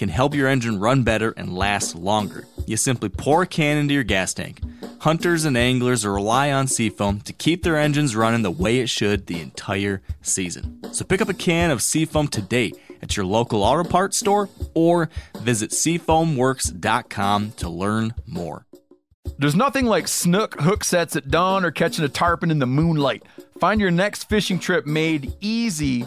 can help your engine run better and last longer. You simply pour a can into your gas tank. Hunters and anglers rely on Sea Foam to keep their engines running the way it should the entire season. So pick up a can of Sea Foam today at your local auto parts store or visit seafoamworks.com to learn more. There's nothing like snook hook sets at dawn or catching a tarpon in the moonlight. Find your next fishing trip made easy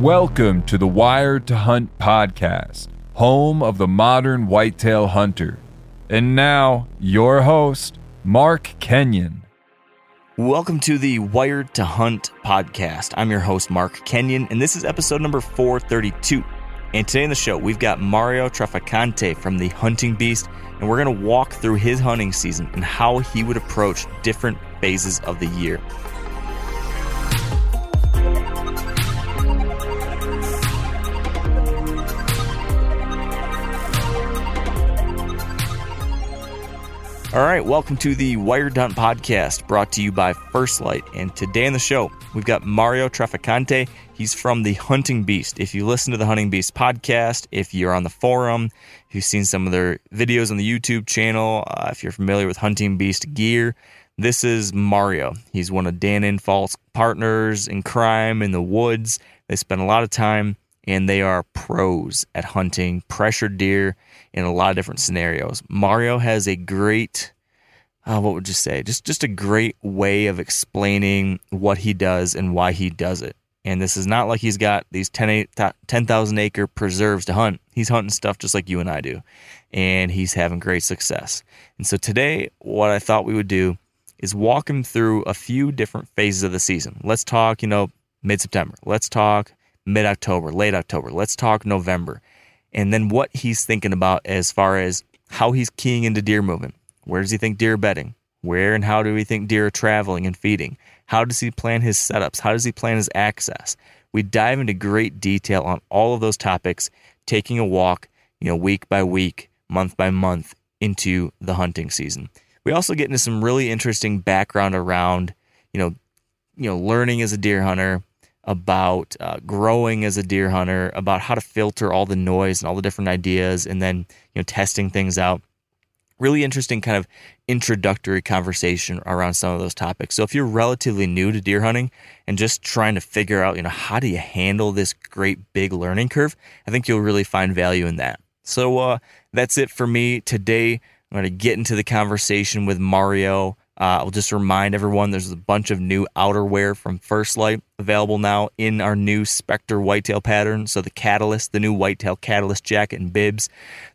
Welcome to the Wired to Hunt podcast, home of the modern whitetail hunter. And now, your host, Mark Kenyon. Welcome to the Wired to Hunt podcast. I'm your host, Mark Kenyon, and this is episode number 432. And today in the show, we've got Mario Trafficante from the Hunting Beast, and we're going to walk through his hunting season and how he would approach different phases of the year. All right, welcome to the Wired Hunt podcast brought to you by First Lite. And today on the show, we've got Mario Trafficante. He's from the Hunting Beast. If you listen to the Hunting Beast podcast, if you're on the forum, if you've seen some of their videos on the YouTube channel, uh, if you're familiar with Hunting Beast gear, this is Mario. He's one of Dan Infalt's partners in crime in the woods. They spend a lot of time and they are pros at hunting pressured deer in a lot of different scenarios. Mario has a great uh, what would you say? Just just a great way of explaining what he does and why he does it. And this is not like he's got these 10,000 10, acre preserves to hunt. He's hunting stuff just like you and I do. And he's having great success. And so today, what I thought we would do is walk him through a few different phases of the season. Let's talk, you know, mid September. Let's talk mid October, late October. Let's talk November. And then what he's thinking about as far as how he's keying into deer movement. Where does he think deer are bedding? Where and how do we think deer are traveling and feeding? How does he plan his setups? How does he plan his access? We dive into great detail on all of those topics, taking a walk, you know, week by week, month by month into the hunting season. We also get into some really interesting background around, you know, you know, learning as a deer hunter, about uh, growing as a deer hunter, about how to filter all the noise and all the different ideas, and then you know testing things out. Really interesting kind of introductory conversation around some of those topics. So if you're relatively new to deer hunting and just trying to figure out, you know, how do you handle this great big learning curve, I think you'll really find value in that. So uh, that's it for me today. I'm going to get into the conversation with Mario. Uh, I'll just remind everyone there's a bunch of new outerwear from First Lite available now in our new Specter whitetail pattern. So the Catalyst, the new whitetail Catalyst jacket and bibs,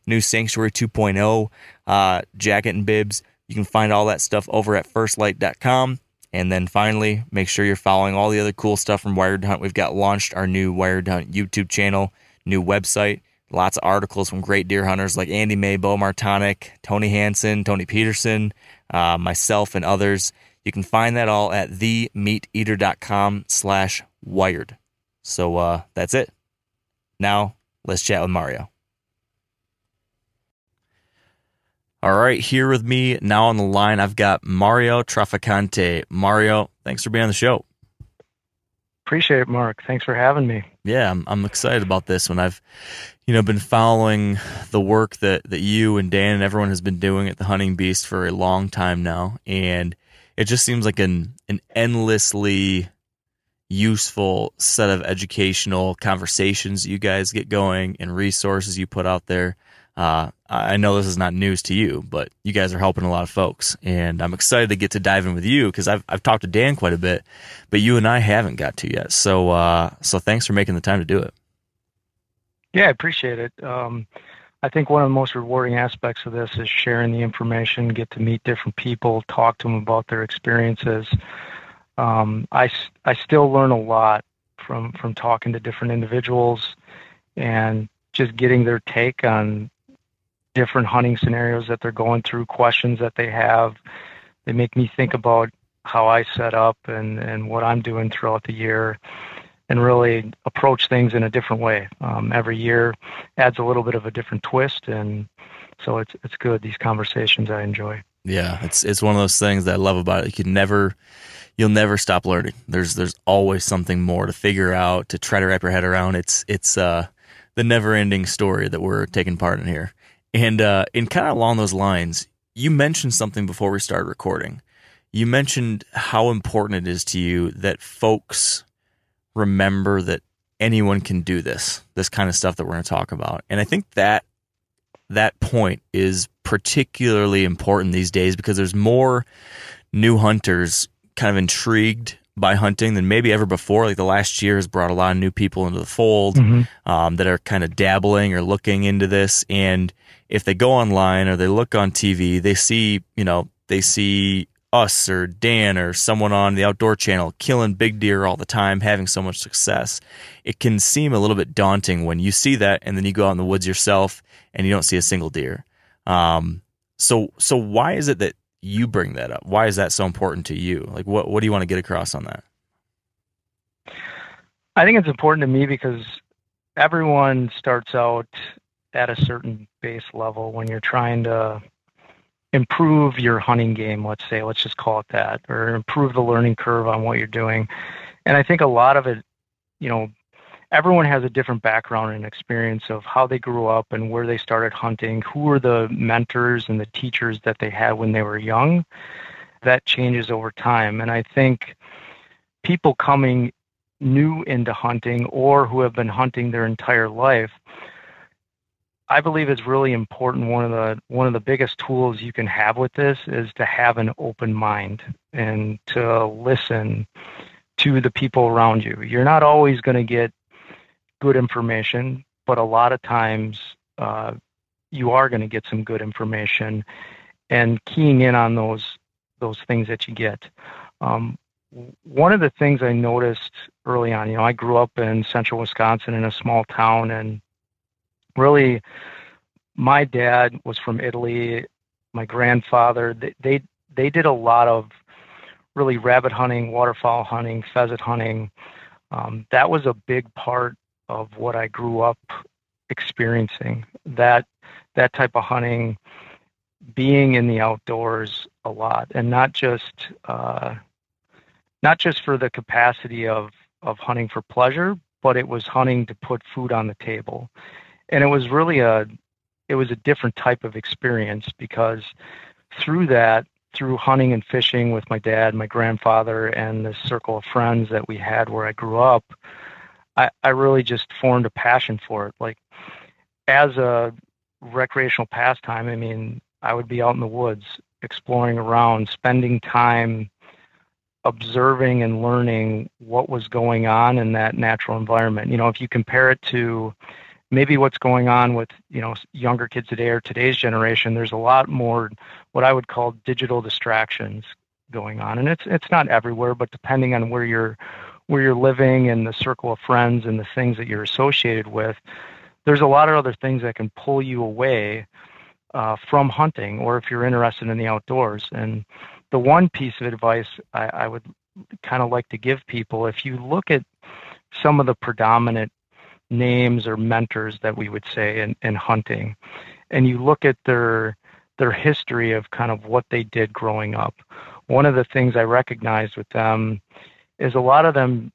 new Sanctuary 2.0 uh, jacket and bibs. You can find all that stuff over at firstlite.com. And then finally, make sure you're following all the other cool stuff from Wired Hunt. We've got launched our new Wired Hunt YouTube channel, new website, lots of articles from great deer hunters like Andy May, Bo Martonic, Tony Hansen, Tony Peterson, uh, myself, and others. You can find that all at themeateater.com slash wired. So uh, that's it. Now, let's chat with Mario. All right, here with me now on the line, I've got Mario Trafficante. Mario, thanks for being on the show. Appreciate it, Mark. Thanks for having me. Yeah, I'm, I'm excited about this one. I've, you know, been following the work that, that you and Dan and everyone has been doing at the Hunting Beast for a long time now, and it just seems like an an endlessly useful set of educational conversations you guys get going and resources you put out there. Uh, I know this is not news to you, but you guys are helping a lot of folks, and I'm excited to get to dive in with you because I've I've talked to Dan quite a bit, but you and I haven't got to yet. So uh, so thanks for making the time to do it. Yeah, I appreciate it. Um, I think one of the most rewarding aspects of this is sharing the information, get to meet different people, talk to them about their experiences. Um, I, I still learn a lot from, from talking to different individuals and just getting their take on different hunting scenarios that they're going through, questions that they have. They make me think about how I set up and, and what I'm doing throughout the year and really approach things in a different way. Um, every year adds a little bit of a different twist, and so it's it's good. These conversations I enjoy. Yeah, it's it's one of those things that I love about it. You can never you'll never stop learning. There's there's always something more to figure out, to try to wrap your head around. It's it's uh the never ending story that we're taking part in here. And uh and kind of along those lines, you mentioned something before we started recording. You mentioned how important it is to you that folks remember that anyone can do this, this kind of stuff that we're going to talk about. And I think that that point is particularly important these days because there's more new hunters kind of intrigued by hunting than maybe ever before. Like the last year has brought a lot of new people into the fold mm-hmm. um, that are kind of dabbling or looking into this. And if they go online or they look on TV, they see, you know, they see us or Dan or someone on the outdoor channel killing big deer all the time, having so much success, it can seem a little bit daunting when you see that and then you go out in the woods yourself and you don't see a single deer. Um, so, so why is it that you bring that up? Why is that so important to you? Like, what what do you want to get across on that? I think it's important to me because everyone starts out at a certain base level when you're trying to improve your hunting game, let's say, let's just call it that, or improve the learning curve on what you're doing. And I think a lot of it, you know, everyone has a different background and experience of how they grew up and where they started hunting, who were the mentors and the teachers that they had when they were young. That changes over time. And I think people coming new into hunting or who have been hunting their entire life I believe it's really important. One of the one of the biggest tools you can have with this is to have an open mind and to listen to the people around you. You're not always going to get good information, but a lot of times uh, you are going to get some good information, and keying in on those those things that you get. Um, one of the things I noticed early on, you know, I grew up in central Wisconsin in a small town, and really my dad was from Italy. My grandfather, they, they, they did a lot of really rabbit hunting, waterfowl hunting, pheasant hunting. Um, that was a big part of what I grew up experiencing. That that type of hunting, being in the outdoors a lot, and not just uh, not just for the capacity of of hunting for pleasure, but it was hunting to put food on the table and it was really a it was a different type of experience because through that through hunting and fishing with my dad my grandfather and the circle of friends that we had where i grew up i, I really just formed a passion for it. Like as a recreational pastime i mean i would be out in the woods exploring around spending time observing and learning what was going on in that natural environment. You know if you compare it to maybe what's going on with you know younger kids today or today's generation there's a lot more what i would call digital distractions going on. And it's it's not everywhere but depending on where you're where you're living and the circle of friends and the things that you're associated with there's a lot of other things that can pull you away uh, from hunting or if you're interested in the outdoors. And the one piece of advice I, I would kind of like to give people if you look at some of the predominant names or mentors that we would say in, in hunting. And you look at their their history of kind of what they did growing up. One of the things i recognized with them is a lot of them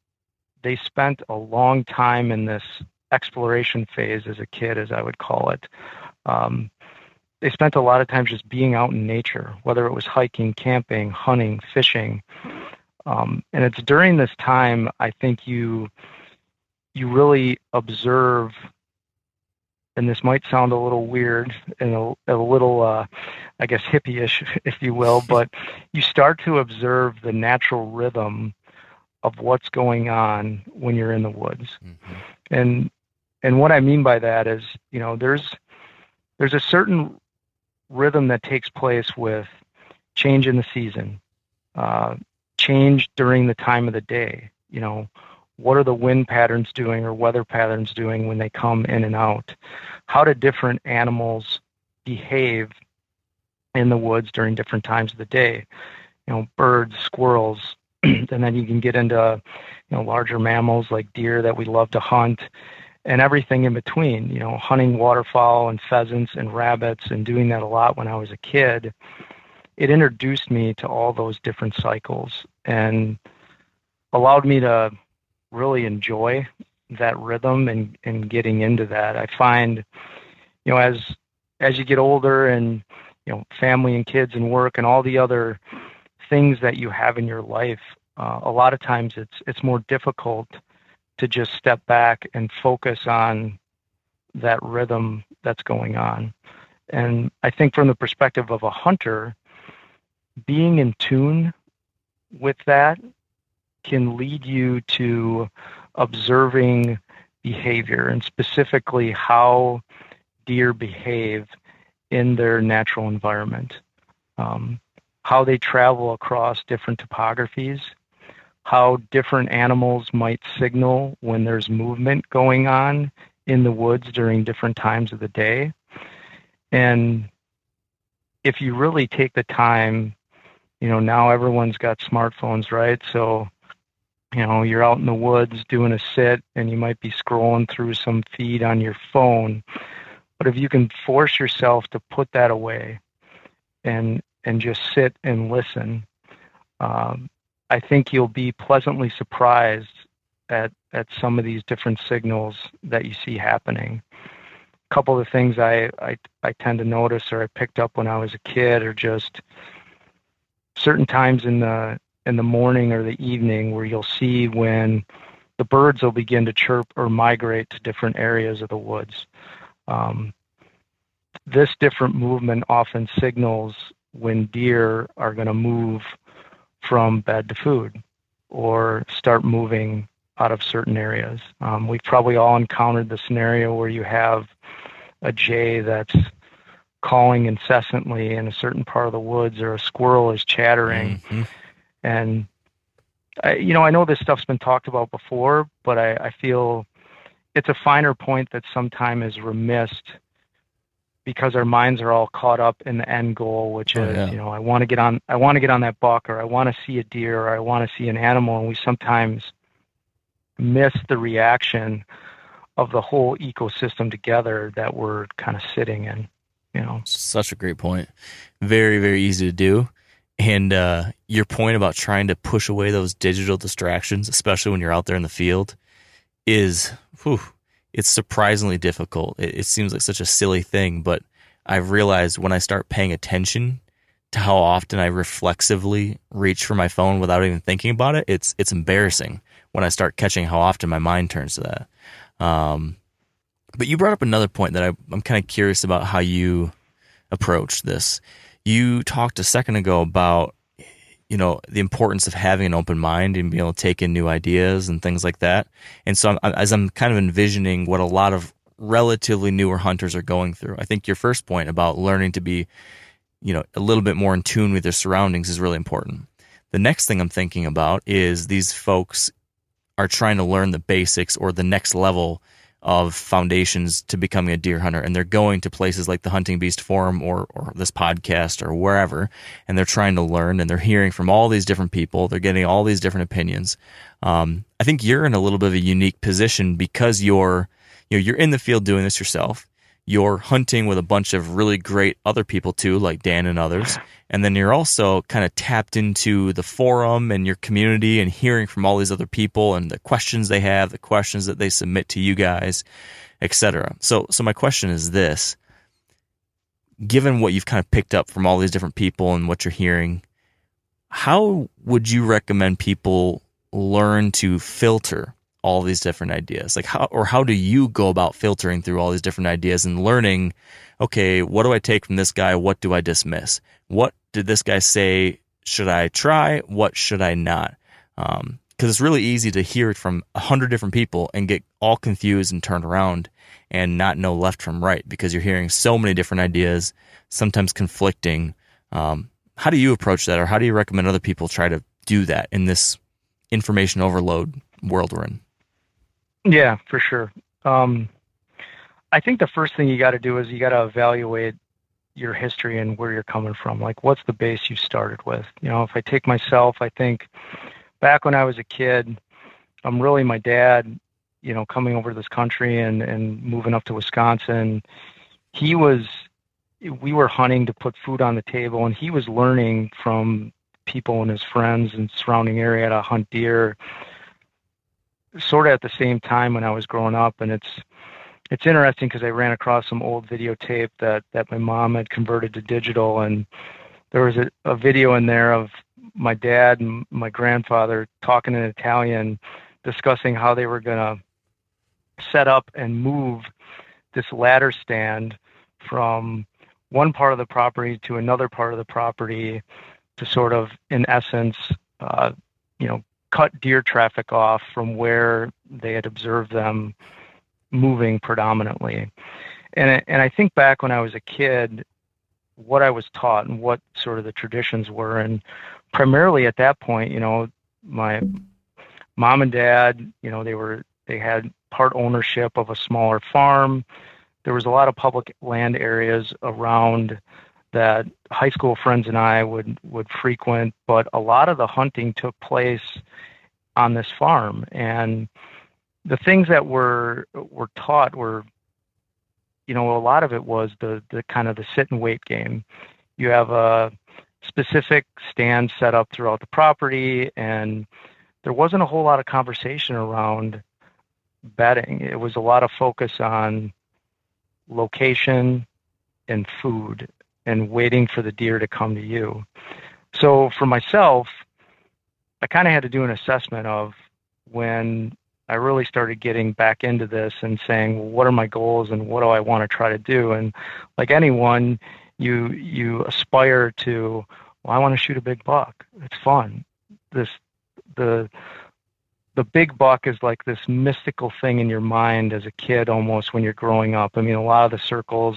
they spent a long time in this exploration phase as a kid as i would call it. Um, they spent a lot of time just being out in nature whether it was hiking camping hunting fishing. Um, and it's during this time i think you you really observe and this might sound a little weird and a, a little, uh, I guess, hippie-ish, if you will, but you start to observe the natural rhythm of what's going on when you're in the woods. Mm-hmm. And and what I mean by that is, you know, there's there's a certain rhythm that takes place with change in the season, uh, change during the time of the day. You know, what are the wind patterns doing or weather patterns doing when they come in and out? How do different animals behave in the woods during different times of the day? You know, birds, squirrels, and then you can get into you know larger mammals like deer that we love to hunt and everything in between you know hunting waterfowl and pheasants and rabbits and doing that a lot when i was a kid it introduced me to all those different cycles and allowed me to really enjoy that rhythm and, and getting into that i find you know as as you get older and you know family and kids and work and all the other things that you have in your life, uh, a lot of times it's it's more difficult to just step back and focus on that rhythm that's going on. And I think from the perspective of a hunter, being in tune with that can lead you to observing behavior and specifically how deer behave in their natural environment. Um, how they travel across different topographies, how different animals might signal when there's movement going on in the woods during different times of the day. And if you really take the time, you know, now everyone's got smartphones, right? So, you know, you're out in the woods doing a sit and you might be scrolling through some feed on your phone. But if you can force yourself to put that away and and just sit and listen, um, I think you'll be pleasantly surprised at at some of these different signals that you see happening. A couple of the things I, I I tend to notice or I picked up when I was a kid are just certain times in the in the morning or the evening where you'll see when the birds will begin to chirp or migrate to different areas of the woods. Um, this different movement often signals when deer are going to move from bed to food or start moving out of certain areas. Um, we've probably all encountered the scenario where you have a jay that's calling incessantly in a certain part of the woods or a squirrel is chattering. Mm-hmm. And, I, you know, I know this stuff's been talked about before, but I, I feel it's a finer point that sometimes is remissed because our minds are all caught up in the end goal, which oh, is, yeah. you know, I want to get on, I want to get on that buck, or I want to see a deer, or I want to see an animal, and we sometimes miss the reaction of the whole ecosystem together that we're kind of sitting in. You know, such a great point. Very, very easy to do. And uh, your point about trying to push away those digital distractions, especially when you're out there in the field, is whew, it's surprisingly difficult. It, it seems like such a silly thing, but I've realized when I start paying attention to how often I reflexively reach for my phone without even thinking about it, it's it's embarrassing when I start catching how often my mind turns to that. Um, but you brought up another point that I, I'm kind of curious about how you approach this. You talked a second ago about you know the importance of having an open mind and being able to take in new ideas and things like that. And so, I'm, as I'm kind of envisioning what a lot of relatively newer hunters are going through, I think your first point about learning to be, you know, a little bit more in tune with their surroundings is really important. The next thing I'm thinking about is these folks are trying to learn the basics or the next level of foundations to becoming a deer hunter and they're going to places like the hunting beast forum or, or this podcast or wherever and they're trying to learn and they're hearing from all these different people. They're getting all these different opinions. Um, i think you're in a little bit of a unique position because you're you know you're in the field doing this yourself you're hunting with a bunch of really great other people too, like Dan and others. And then you're also kind of tapped into the forum and your community and hearing from all these other people and the questions they have, the questions that they submit to you guys, etc. So, so my question is this: Given what you've kind of picked up from all these different people and what you're hearing, how would you recommend people learn to filter all these different ideas? Like how or how do you go about filtering through all these different ideas and learning, okay, what do I take from this guy? What do I dismiss? What did this guy say should I try? What should I not? Um, because it's really easy to hear it from a hundred different people and get all confused and turned around and not know left from right because you're hearing so many different ideas, sometimes conflicting. Um, how do you approach that, or how do you recommend other people try to do that in this information overload world we're in? Yeah, for sure. Um, I think the first thing you got to do is you got to evaluate your history and where you're coming from. Like, what's the base you started with? You know, if I take myself, I think back when I was a kid, I'm really my dad, you know, coming over to this country and, and moving up to Wisconsin, he was, we were hunting to put food on the table and he was learning from people and his friends and surrounding area to hunt deer sort of at the same time when I was growing up. And it's, it's interesting because I ran across some old videotape that, that my mom had converted to digital and there was a, a video in there of my dad and my grandfather talking in Italian, discussing how they were going to set up and move this ladder stand from one part of the property to another part of the property to sort of, in essence, uh, you know, cut deer traffic off from where they had observed them moving predominantly. And and I think back when I was a kid, what I was taught and what sort of the traditions were, and primarily at that point, you know, my mom and dad, you know, they were they had part ownership of a smaller farm. There was a lot of public land areas around that high school friends and I would would frequent, but a lot of the hunting took place on this farm. And the things that were were taught were you know a lot of it was the the kind of the sit and wait game. You have a specific stand set up throughout the property and there wasn't a whole lot of conversation around bedding. It was a lot of focus on location and food and waiting for the deer to come to you so for myself i kind of had to do an assessment of when I really started getting back into this and saying, well, what are my goals and what do I want to try to do? And like anyone, you you aspire to, well, I want to shoot a big buck. It's fun. This the the big buck is like this mystical thing in your mind as a kid almost when you're growing up. I mean, a lot of the circles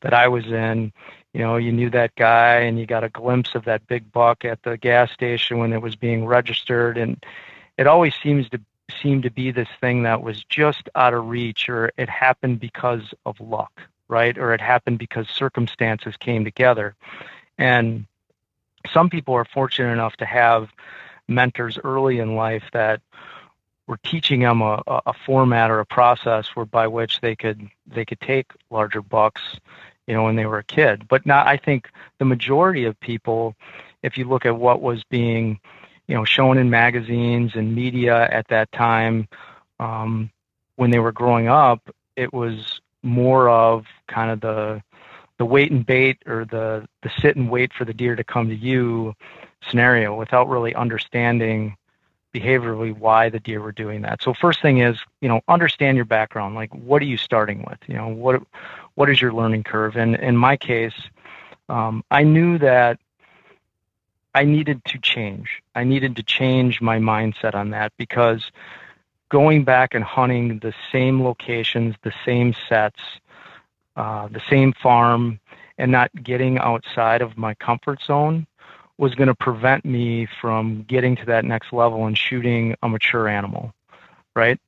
that I was in, you know, you knew that guy and you got a glimpse of that big buck at the gas station when it was being registered and it always seems to seemed to be this thing that was just out of reach or it happened because of luck, right? Or it happened because circumstances came together. And some people are fortunate enough to have mentors early in life that were teaching them a, a format or a process where by which they could they could take larger bucks, you know, when they were a kid. But not I think the majority of people, if you look at what was being you know shown in magazines and media at that time um, when they were growing up it was more of kind of the the wait and bait or the the sit and wait for the deer to come to you scenario without really understanding behaviorally why the deer were doing that. So first thing is, you know, understand your background. Like what are you starting with? You know, what what is your learning curve? And in my case, um, I knew that I needed to change. I needed to change my mindset on that because going back and hunting the same locations, the same sets, uh, the same farm, and not getting outside of my comfort zone was going to prevent me from getting to that next level and shooting a mature animal, right?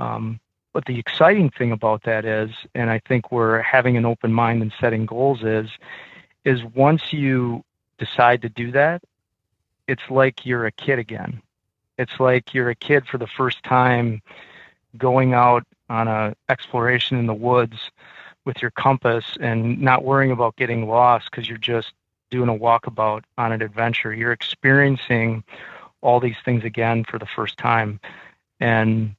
Um, but the exciting thing about that is, and I think we're having an open mind and setting goals is, is once you decide to do that, it's like you're a kid again. It's like you're a kid for the first time going out on a exploration in the woods with your compass and not worrying about getting lost because you're just doing a walkabout on an adventure. You're experiencing all these things again for the first time. And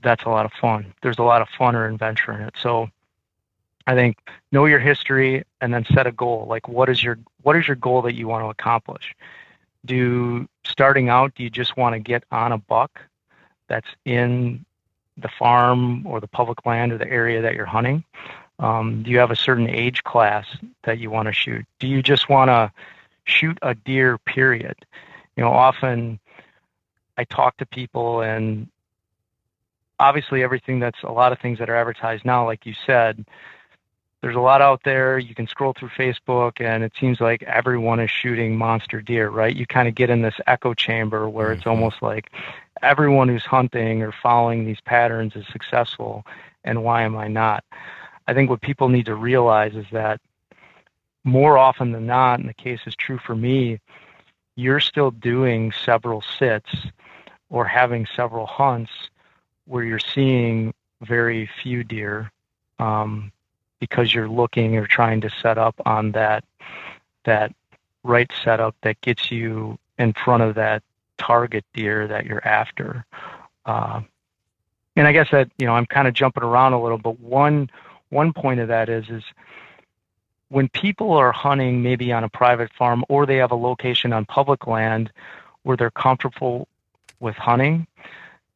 that's a lot of fun. There's a lot of fun or adventure in it. So I think know your history and then set a goal. Like what is your what is your goal that you want to accomplish? Do starting out, do you just want to get on a buck that's in the farm or the public land or the area that you're hunting? Um, do you have a certain age class that you want to shoot? Do you just want to shoot a deer, period? You know, often I talk to people and obviously everything that's a lot of things that are advertised now, like you said, there's a lot out there. You can scroll through Facebook and it seems like everyone is shooting monster deer, right? You kind of get in this echo chamber where it's Mhm. almost like everyone who's hunting or following these patterns is successful and why am I not? I think what people need to realize is that more often than not, and the case is true for me, you're still doing several sits or having several hunts where you're seeing very few deer um, because you're looking or trying to set up on that that right setup that gets you in front of that target deer that you're after. Uh, and I guess that you know I'm kind of jumping around a little, but one one point of that is is when people are hunting maybe on a private farm or they have a location on public land where they're comfortable with hunting,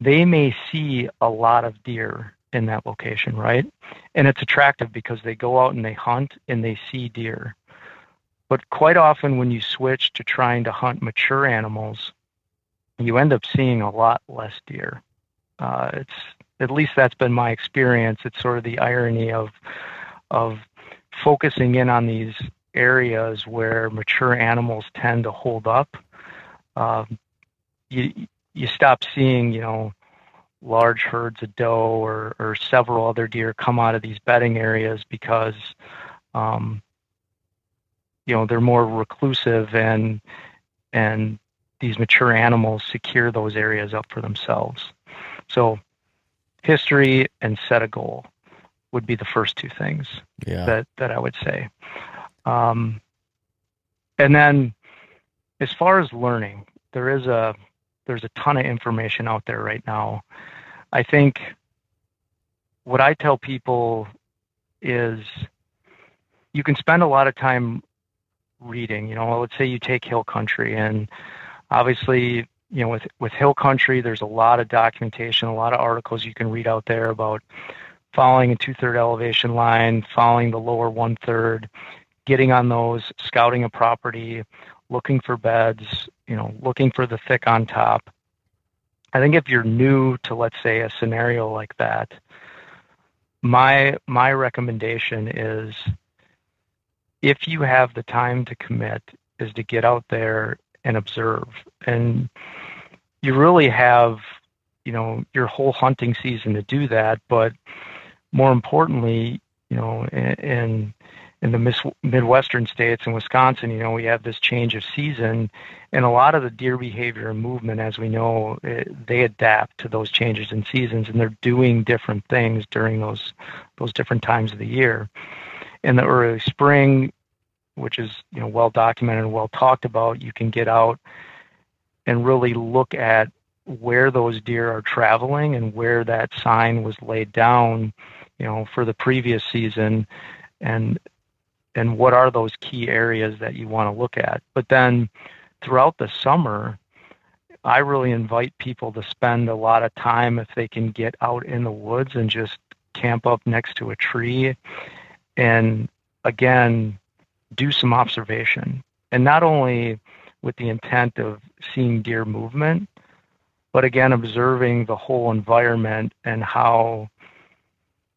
they may see a lot of deer in that location, right? And it's attractive because they go out and they hunt and they see deer. But quite often, when you switch to trying to hunt mature animals, you end up seeing a lot less deer. Uh, it's at least that's been my experience. It's sort of the irony of of focusing in on these areas where mature animals tend to hold up. Uh, you you stop seeing you know large herds of doe or, or several other deer come out of these bedding areas because um, you know they're more reclusive and and these mature animals secure those areas up for themselves. So history and set a goal would be the first two things Yeah. that that I would say. Um, and then, as far as learning, there is a there's a ton of information out there right now. I think what I tell people is you can spend a lot of time reading. You know, let's say you take hill country, and obviously, you know, with with hill country, there's a lot of documentation, a lot of articles you can read out there about following a two-third elevation line, following the lower one-third, getting on those, scouting a property, looking for beds, you know, looking for the thick on top. I think if you're new to, let's say, a scenario like that, my my recommendation is if you have the time to commit is to get out there and observe and you really have you know your whole hunting season to do that but more importantly you know in in, in the midwestern states and wisconsin you know we have this change of season and a lot of the deer behavior and movement as we know it, they adapt to those changes in seasons and they're doing different things during those those different times of the year. In the early spring which is you know well documented and well talked about you can get out and really look at where those deer are traveling and where that sign was laid down you know for the previous season. And and what are those key areas that you want to look at? But then throughout the summer i really invite people to spend a lot of time if they can get out in the woods and just camp up next to a tree and again do some observation. And not only with the intent of seeing deer movement but again observing the whole environment and how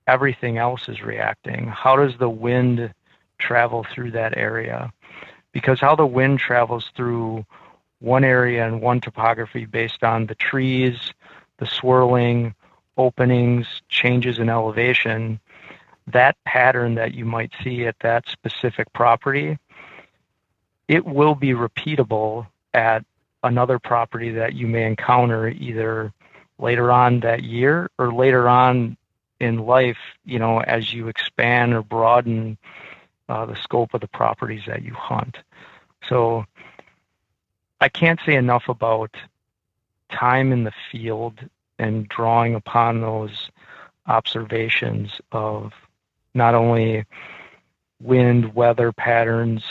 everything else is reacting. How does the wind travel through that area. Because how the wind travels through one area and one topography based on the trees the swirling openings changes in elevation that pattern that you might see at that specific property it will be repeatable at another property that you may encounter either later on that year or later on in life, you know, as you expand or broaden uh, the scope of the properties that you hunt. So I can't say enough about time in the field and drawing upon those observations of not only wind, weather patterns,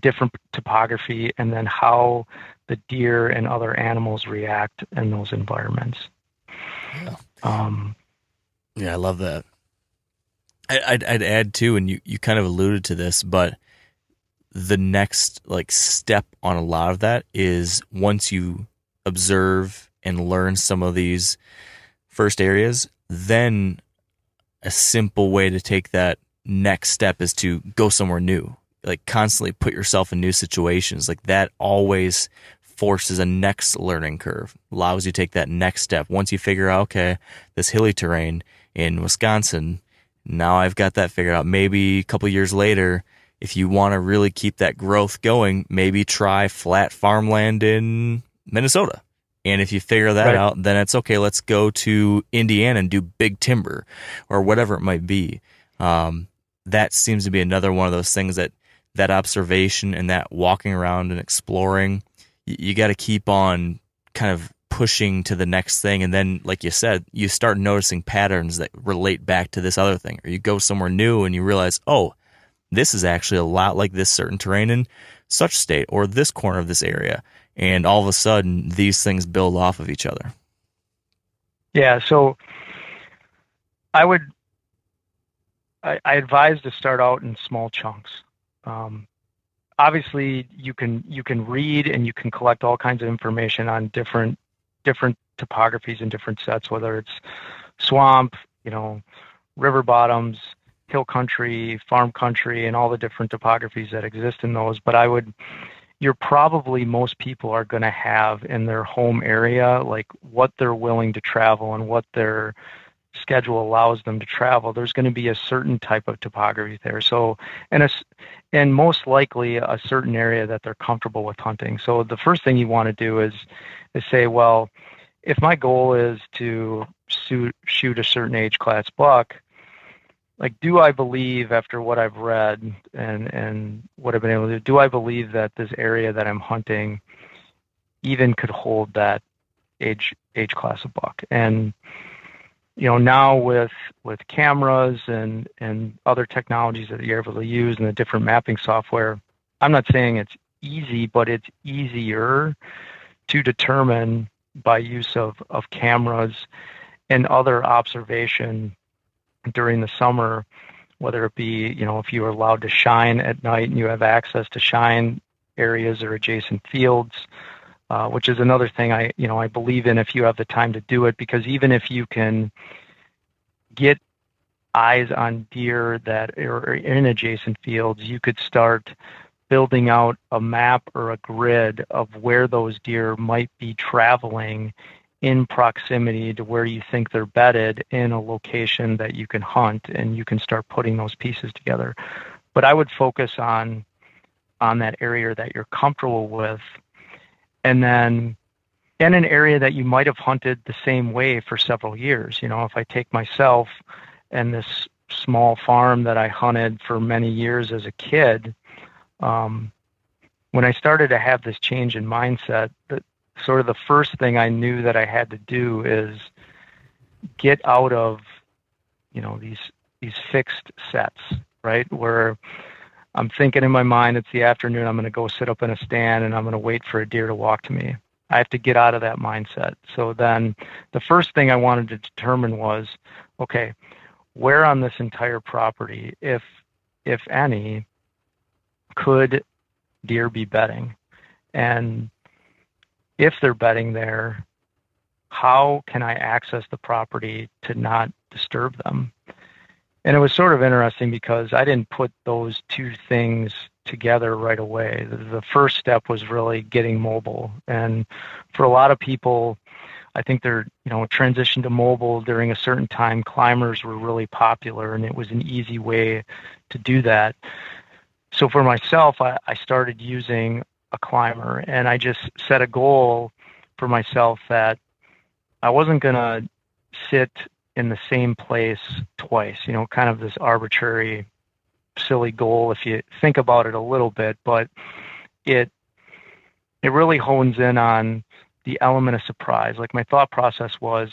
different topography, and then how the deer and other animals react in those environments. Yeah. Um, Yeah, I love that. I'd, I'd add too, and you, you kind of alluded to this, but the next like step on a lot of that is once you observe and learn some of these first areas, then a simple way to take that next step is to go somewhere new. Like constantly put yourself in new situations. Like that always forces a next learning curve, allows you to take that next step. Once you figure out, okay, this hilly terrain in Wisconsin, now I've got that figured out. Maybe a couple years later, if you want to really keep that growth going, maybe try flat farmland in Minnesota. And if you figure that right. out, then it's okay. Let's go to Indiana and do big timber or whatever it might be. Um, that seems to be another one of those things that that observation and that walking around and exploring, you, you got to keep on kind of pushing to the next thing. And then, like you said, you start noticing patterns that relate back to this other thing. Or you go somewhere new and you realize, oh, this is actually a lot like this certain terrain in such state or this corner of this area. And all of a sudden, these things build off of each other. Yeah. So I would, I, I advise to start out in small chunks. Um, obviously you can you can read and you can collect all kinds of information on different different topographies and different sets whether it's swamp you know river bottoms hill country farm country and all the different topographies that exist in those but i would you're probably most people are going to have in their home area like what they're willing to travel and what their schedule allows them to travel, there's going to be a certain type of topography there. So, and a, and most likely a certain area that they're comfortable with hunting. So the first thing you want to do is is say, well, if my goal is to shoot, shoot a certain age class buck, like do I believe after what I've read and and what I've been able to do, do I believe that this area that I'm hunting even could hold that age age class of buck? And you know now with with cameras and and other technologies that you're able to use and the different mapping software i'm not saying it's easy but it's easier to determine by use of of cameras and other observation during the summer whether it be you know if you are allowed to shine at night and you have access to shine areas or adjacent fields uh, which is another thing I you know I believe in if you have the time to do it because even if you can get eyes on deer that are in adjacent fields, you could start building out a map or a grid of where those deer might be traveling in proximity to where you think they're bedded in a location that you can hunt and you can start putting those pieces together. But I would focus on on that area that you're comfortable with and then in an area that you might have hunted the same way for several years. You know, if I take myself and this small farm that I hunted for many years as a kid, um, when I started to have this change in mindset, that sort of the first thing I knew that I had to do is get out of, you know, these these fixed sets, right? Where I'm thinking in my mind it's the afternoon, I'm going to go sit up in a stand and I'm going to wait for a deer to walk to me. I have to get out of that mindset. So then the first thing I wanted to determine was, okay, where on this entire property, if if any, could deer be bedding? And if they're bedding there, how can I access the property to not disturb them? And it was sort of interesting because I didn't put those two things together right away. The, first step was really getting mobile. And for a lot of people, I think they're, you know, transition to mobile during a certain time, climbers were really popular and it was an easy way to do that. So for myself, I, I started using a climber and I just set a goal for myself that I wasn't going to sit in the same place twice, you know, kind of this arbitrary silly goal if you think about it a little bit, but it it really hones in on the element of surprise. Like my thought process was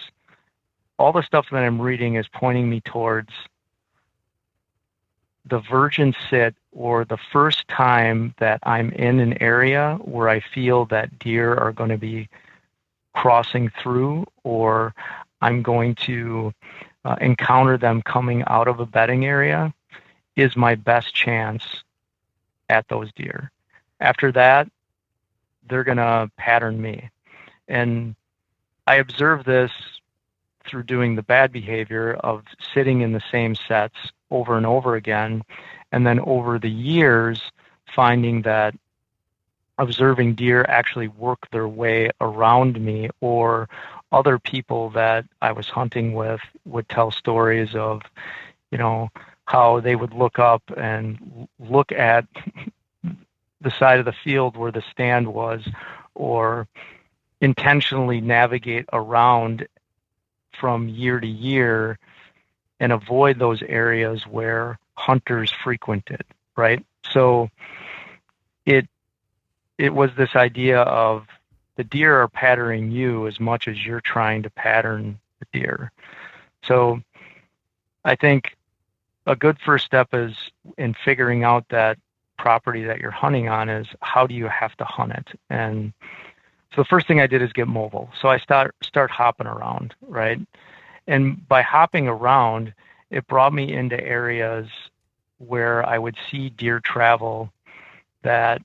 all the stuff that I'm reading is pointing me towards the virgin sit or the first time that I'm in an area where I feel that deer are going to be crossing through or I'm going to uh, encounter them coming out of a bedding area is my best chance at those deer. After that, they're going to pattern me. And I observe this through doing the bad behavior of sitting in the same sets over and over again. And then over the years, finding that observing deer actually work their way around me or other people that I was hunting with would tell stories of, you know, how they would look up and look at the side of the field where the stand was or intentionally navigate around from year to year and avoid those areas where hunters frequented, right? So it it was this idea of the deer are patterning you as much as you're trying to pattern the deer. So I think a good first step is in figuring out that property that you're hunting on is how do you have to hunt it? And so the first thing I did is get mobile. So I start start hopping around, right? And by hopping around, it brought me into areas where I would see deer travel that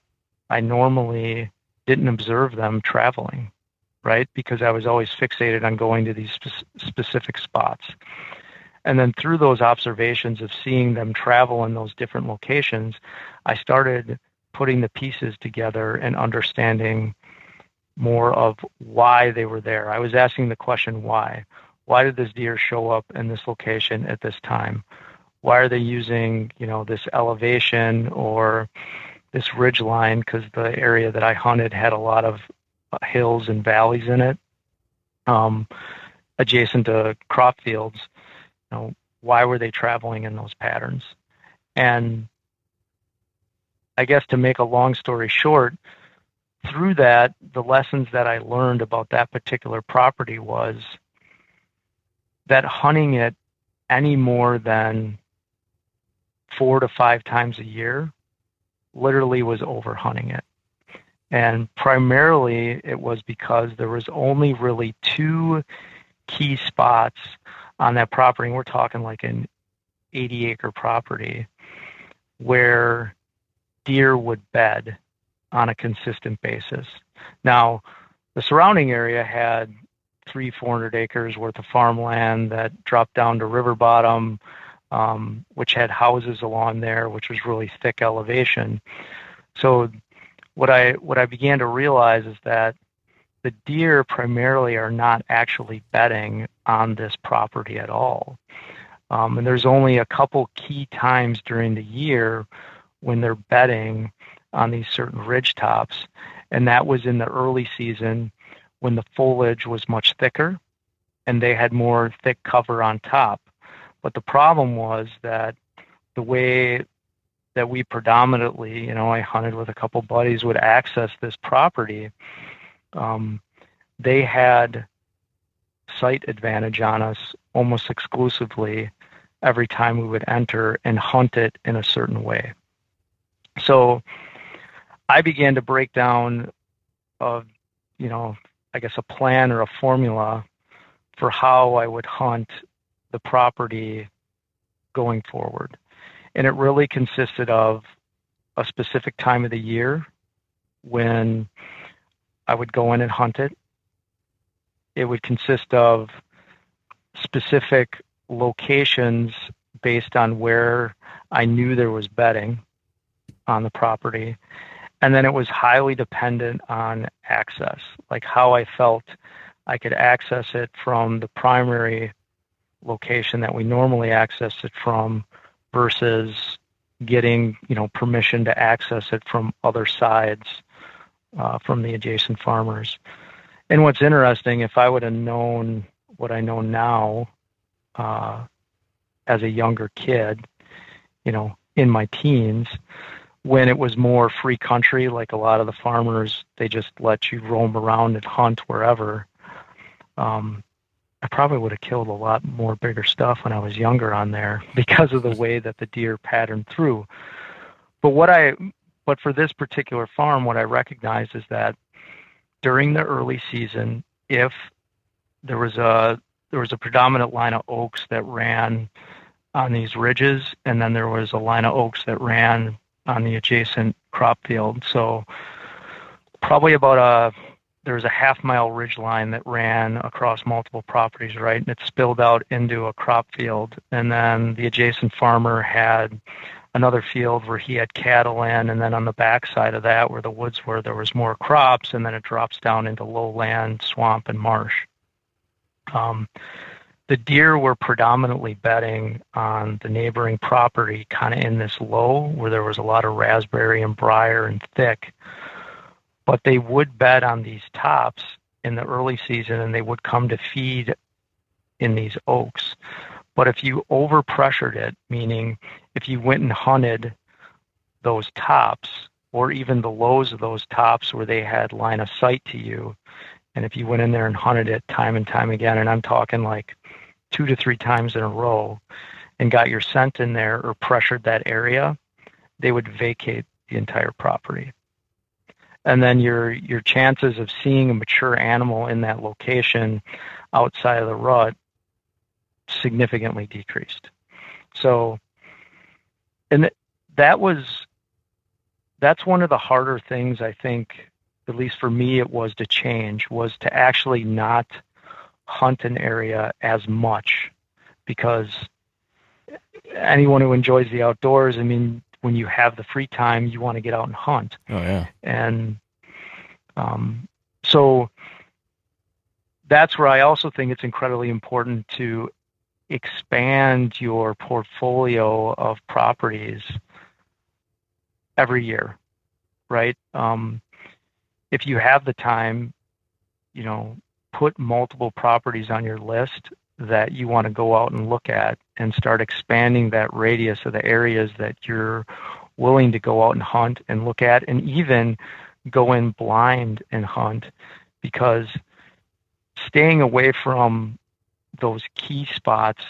I normally didn't observe them traveling, right? Because I was always fixated on going to these spe- specific spots. And then through those observations of seeing them travel in those different locations, I started putting the pieces together and understanding more of why they were there. I was asking the question why. Why did this deer show up in this location at this time? Why are they using, you know, this elevation or this ridge line? Because the area that I hunted had a lot of hills and valleys in it, um, adjacent to crop fields. You know, why were they traveling in those patterns? And I guess to make a long story short, through that, the lessons that I learned about that particular property was that hunting it any more than four to five times a year literally was over hunting it. And primarily it was because there was only really two key spots on that property. And we're talking like an 80 acre property where deer would bed on a consistent basis. Now, the surrounding area had three, 400 acres worth of farmland that dropped down to river bottom, um, which had houses along there, which was really thick elevation. So, what I what I began to realize is that the deer primarily are not actually bedding on this property at all. Um, and there's only a couple key times during the year when they're bedding on these certain ridge tops. And that was in the early season when the foliage was much thicker and they had more thick cover on top. But the problem was that the way that we predominantly, you know, I hunted with a couple buddies would access this property, um, they had sight advantage on us almost exclusively every time we would enter and hunt it in a certain way. So I began to break down of, you know, I guess a plan or a formula for how I would hunt the property going forward. And it really consisted of a specific time of the year when I would go in and hunt it. It would consist of specific locations based on where I knew there was bedding on the property and then it was highly dependent on access, like how I felt I could access it from the primary location that we normally access it from versus getting you know permission to access it from other sides uh, from the adjacent farmers. And what's interesting, if I would have known what I know now uh, as a younger kid, you know, in my teens, when it was more free country, like a lot of the farmers, they just let you roam around and hunt wherever. Um, I probably would have killed a lot more bigger stuff when I was younger on there because of the way that the deer patterned through. But what I, but for this particular farm, what I recognized is that during the early season, if there was a there was a predominant line of oaks that ran on these ridges, and then there was a line of oaks that ran on the adjacent crop field. So probably about a there was a half mile ridge line that ran across multiple properties, right? And it spilled out into a crop field. And then the adjacent farmer had another field where he had cattle in, and then on the back side of that, where the woods were, there was more crops, and then it drops down into lowland, swamp, and marsh. Um, the deer were predominantly bedding on the neighboring property, kind of in this low where there was a lot of raspberry and briar and thick. But they would bed on these tops in the early season, and they would come to feed in these oaks. But if you overpressured it, meaning if you went and hunted those tops or even the lows of those tops where they had line of sight to you, and if you went in there and hunted it time and time again, and I'm talking like two to three times in a row, and got your scent in there or pressured that area, they would vacate the entire property. And then your your chances of seeing a mature animal in that location outside of the rut significantly decreased. So, and that was that's one of the harder things I think, at least for me, it was to change was to actually not hunt an area as much because anyone who enjoys the outdoors, I mean, when you have the free time, you want to get out and hunt. Oh yeah. And um, so that's where I also think it's incredibly important to expand your portfolio of properties every year, right? Um, if you have the time, you know, put multiple properties on your list that you want to go out and look at and start expanding that radius of the areas that you're willing to go out and hunt and look at and even go in blind and hunt because staying away from those key spots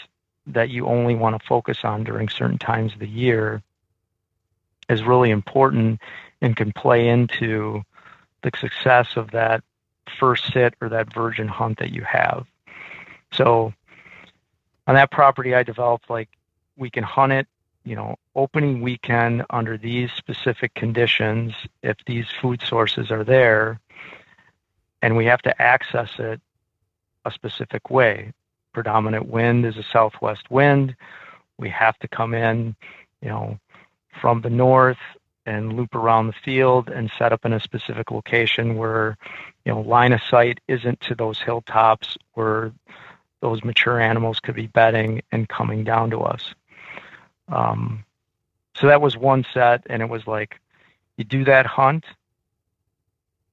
that you only want to focus on during certain times of the year is really important and can play into the success of that first sit or that virgin hunt that you have. So on that property I developed like we can hunt it, you know, opening weekend under these specific conditions if these food sources are there and we have to access it a specific way predominant wind is a southwest wind. We have to come in, you know, from the north and loop around the field and set up in a specific location where, you know, line of sight isn't to those hilltops where those mature animals could be bedding and coming down to us. Um, so that was one set, and it was like, you do that hunt,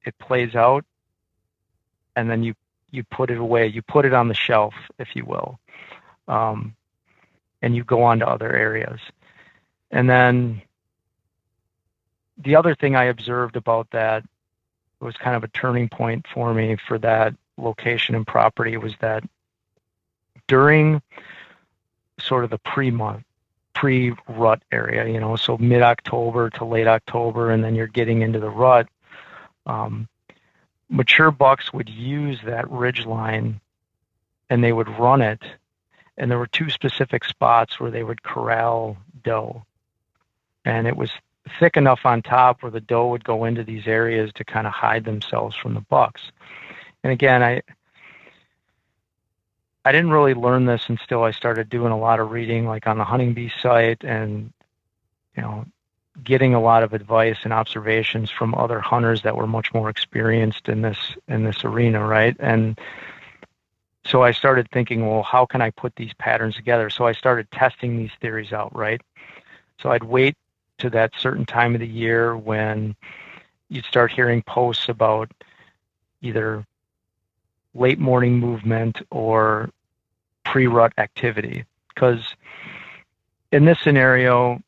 it plays out, and then you you put it away, you put it on the shelf, if you will, um, and you go on to other areas. And then the other thing I observed about that was kind of a turning point for me for that location and property was that during sort of the pre-month pre-rut area, you know, so mid-October to late October, and then you're getting into the rut. Um, mature bucks would use that ridge line and they would run it and there were two specific spots where they would corral doe and it was thick enough on top where the doe would go into these areas to kind of hide themselves from the bucks and again i i didn't really learn this until i started doing a lot of reading like on the hunting bee site and you know getting a lot of advice and observations from other hunters that were much more experienced in this in this arena, right? And so I started thinking, well, how can I put these patterns together? So I started testing these theories out, right? So I'd wait to that certain time of the year when you'd start hearing posts about either late morning movement or pre-rut activity because in this scenario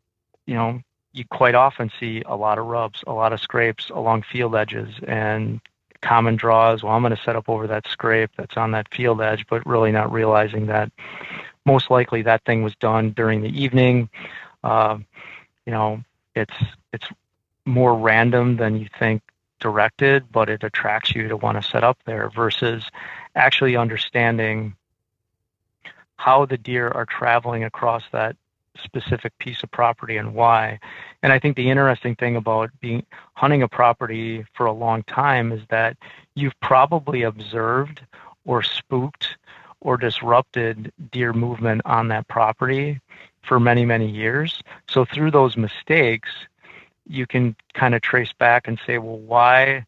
you know you quite often see a lot of rubs, a lot of scrapes along field edges, and common draws. Well, I'm going to set up over that scrape that's on that field edge, but really not realizing that most likely that thing was done during the evening. Uh, you know, it's it's more random than you think directed, but it attracts you to want to set up there versus actually understanding how the deer are traveling across that specific piece of property and why. And I think the interesting thing about being hunting a property for a long time is that you've probably observed or spooked or disrupted deer movement on that property for many, many years. So through those mistakes, you can kind of trace back and say, well, why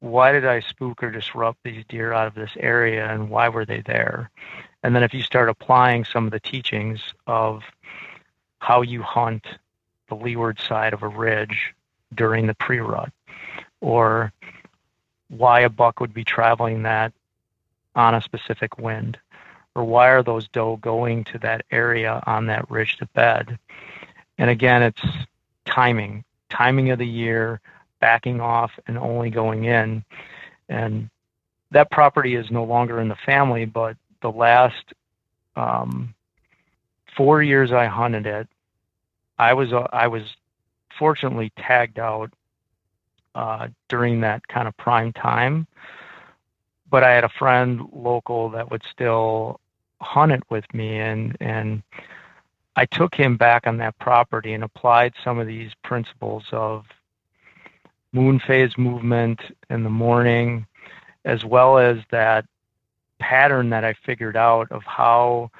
why did I spook or disrupt these deer out of this area and why were they there? And then if you start applying some of the teachings of how you hunt the leeward side of a ridge during the pre-rut or why a buck would be traveling that on a specific wind or why are those doe going to that area on that ridge to bed and again it's timing timing of the year backing off and only going in and that property is no longer in the family but the last um, four years i hunted it i was uh, i was fortunately tagged out uh, during that kind of prime time. But I had a friend local that would still hunt it with me, and and I took him back on that property and applied some of these principles of moon phase movement in the morning, as well as that pattern that I figured out of how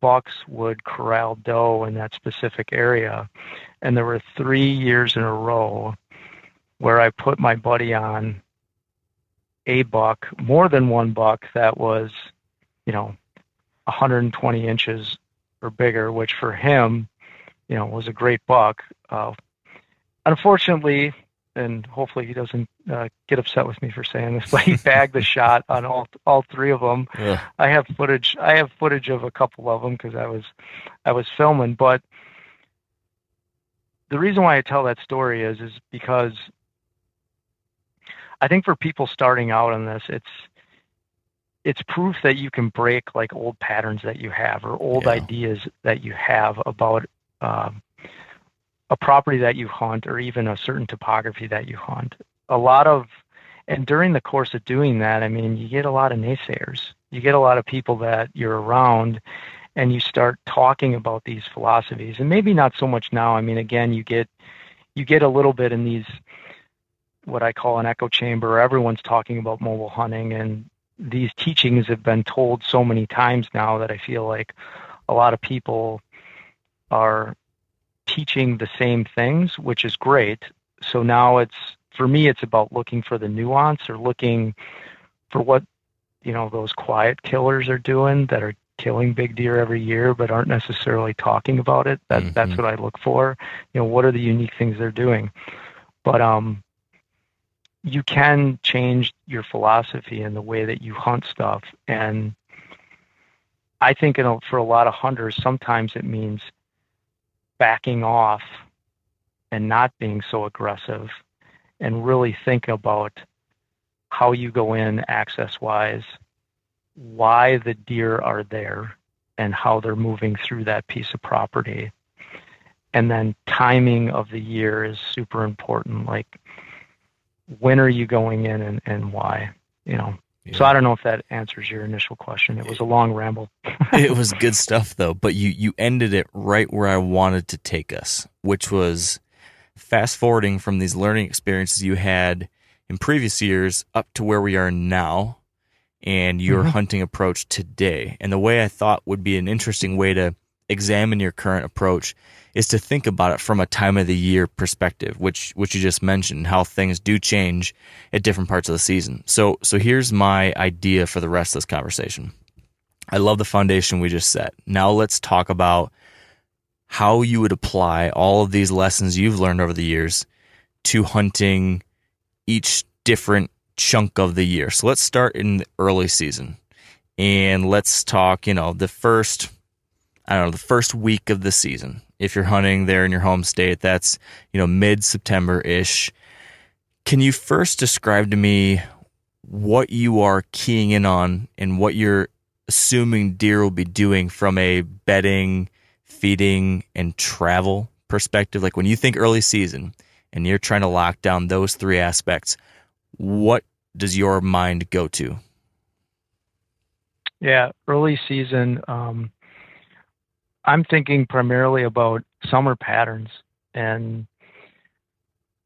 bucks would corral doe in that specific area. And there were three years in a row where I put my buddy on a buck, more than one buck that was, you know, 120 inches or bigger, which for him, you know, was a great buck. Uh, unfortunately, and hopefully he doesn't uh, get upset with me for saying this, but he bagged the shot on all all three of them. Yeah. I have footage. I have footage of a couple of them because I was I was filming. But the reason why I tell that story is is because I think for people starting out on this, it's it's proof that you can break like old patterns that you have or old yeah. ideas that you have about um, a property that you hunt or even a certain topography that you hunt. A lot of and during the course of doing that, I mean, you get a lot of naysayers. You get a lot of people that you're around and you start talking about these philosophies and maybe not so much now. I mean, again, you get you get a little bit in these what I call an echo chamber. Everyone's talking about mobile hunting, and these teachings have been told so many times now that I feel like a lot of people are teaching the same things, which is great. So now it's for me, it's about looking for the nuance or looking for what you know those quiet killers are doing that are killing big deer every year but aren't necessarily talking about it that mm-hmm. that's what i look for you know what are the unique things they're doing but um you can change your philosophy and the way that you hunt stuff. And I think a, for a lot of hunters, sometimes it means backing off and not being so aggressive and really think about how you go in access wise, why the deer are there, and how they're moving through that piece of property. And then timing of the year is super important. Like, when are you going in and, and why? You know. Yeah. So I don't know if that answers your initial question. It was a long ramble. it was good stuff though, but you you ended it right where I wanted to take us, which was fast forwarding from these learning experiences you had in previous years up to where we are now and your mm-hmm. hunting approach today. And the way I thought would be an interesting way to examine your current approach is to think about it from a time of the year perspective, which which you just mentioned, how things do change at different parts of the season. So so here's my idea for the rest of this conversation. I love the foundation we just set. Now let's talk about how you would apply all of these lessons you've learned over the years to hunting each different chunk of the year. So let's start in the early season. And let's talk, you know, the first I don't know, the first week of the season. If you're hunting there in your home state, that's, you know, mid September ish. Can you first describe to me what you are keying in on and what you're assuming deer will be doing from a bedding, feeding, and travel perspective? Like when you think early season and you're trying to lock down those three aspects, what does your mind go to? Yeah, early season. Um, I'm thinking primarily about summer patterns and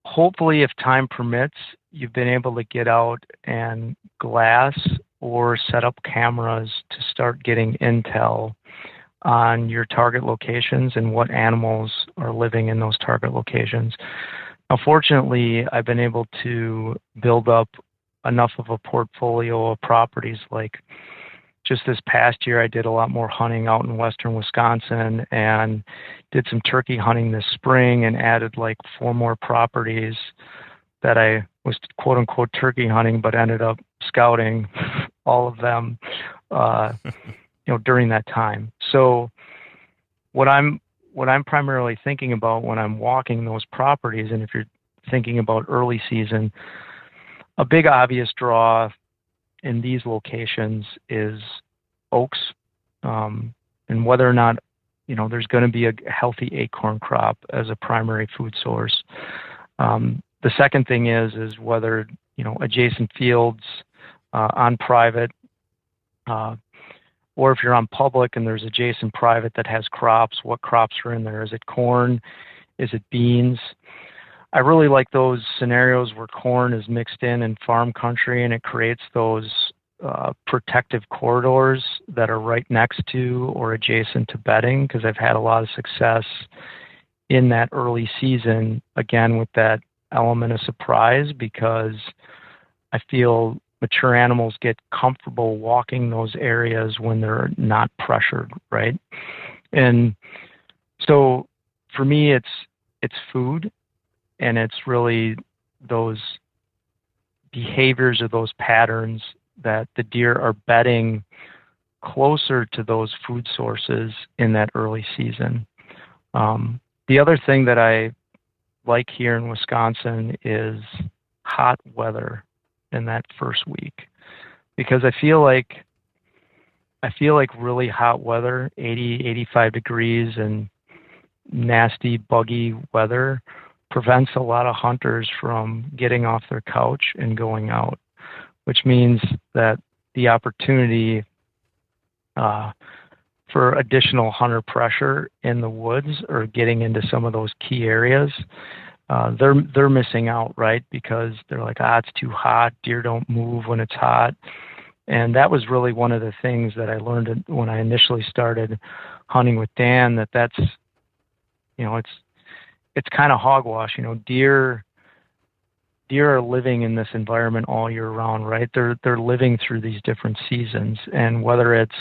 hopefully if time permits you've been able to get out and glass or set up cameras to start getting intel on your target locations and what animals are living in those target locations. Now, fortunately, I've been able to build up enough of a portfolio of properties like just this past year, I did a lot more hunting out in western Wisconsin and did some turkey hunting this spring and added like four more properties that I was quote unquote turkey hunting, but ended up scouting all of them, uh, you know, during that time. So what I'm what I'm primarily thinking about when I'm walking those properties, and if you're thinking about early season, a big obvious draw in these locations is oaks, um, and whether or not you know there's going to be a healthy acorn crop as a primary food source. Um, the second thing is is whether you know adjacent fields uh, on private, uh, or if you're on public and there's adjacent private that has crops, what crops are in there? Is it corn? Is it beans? I really like those scenarios where corn is mixed in in farm country and it creates those uh, protective corridors that are right next to or adjacent to bedding because I've had a lot of success in that early season again with that element of surprise because I feel mature animals get comfortable walking those areas when they're not pressured, right? And so for me it's it's food and it's really those behaviors or those patterns that the deer are bedding closer to those food sources in that early season. Um, the other thing that I like here in Wisconsin is hot weather in that first week because I feel like I feel like really hot weather, 80, 85 degrees and nasty buggy weather prevents a lot of hunters from getting off their couch and going out, which means that the opportunity uh, for additional hunter pressure in the woods or getting into some of those key areas, uh, they're they're missing out, right? Because they're like, ah, it's too hot. Deer don't move when it's hot, and that was really one of the things that I learned when I initially started hunting with Dan. That that's, you know, it's it's kind of hogwash. You know, deer deer are living in this environment all year round, right? They're they're living through these different seasons, and whether it's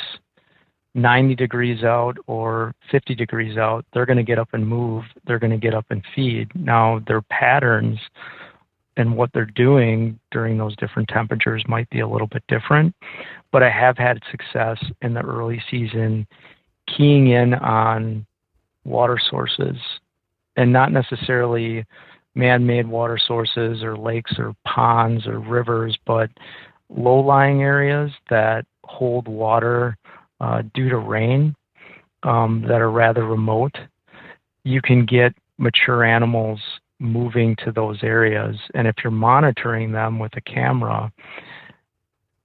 90 degrees out or 50 degrees out, they're going to get up and move. They're going to get up and feed. Now, their patterns and what they're doing during those different temperatures might be a little bit different, but I have had success in the early season keying in on water sources and not necessarily man-made water sources or lakes or ponds or rivers, but low-lying areas that hold water uh, due to rain um, that are rather remote. You can get mature animals moving to those areas, and if you're monitoring them with a camera,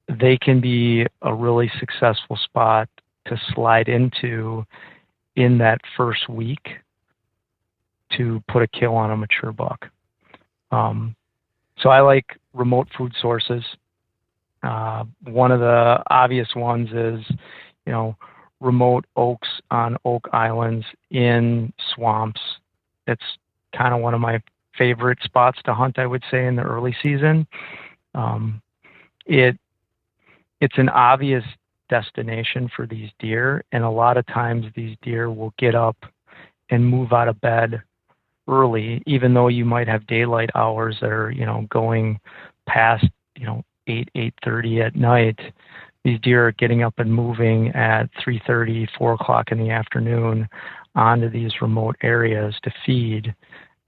they can be a really successful spot to slide into in that first week to put a kill on a mature buck. Um, so I like remote food sources. Uh, one of the obvious ones is, you know, remote oaks on oak islands in swamps. It's kind of one of my favorite spots to hunt. I would say in the early season. Um, it it's an obvious destination for these deer, and a lot of times these deer will get up and move out of bed early, even though you might have daylight hours that are, you know, going past, you know, eight, eight thirty at night. These deer are getting up and moving at three thirty, four o'clock in the afternoon onto these remote areas to feed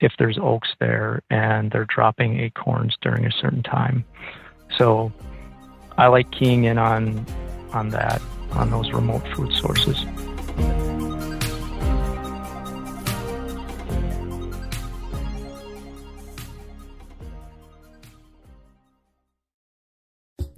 if there's oaks there and they're dropping acorns during a certain time. So I like keying in on on that, on those remote food sources.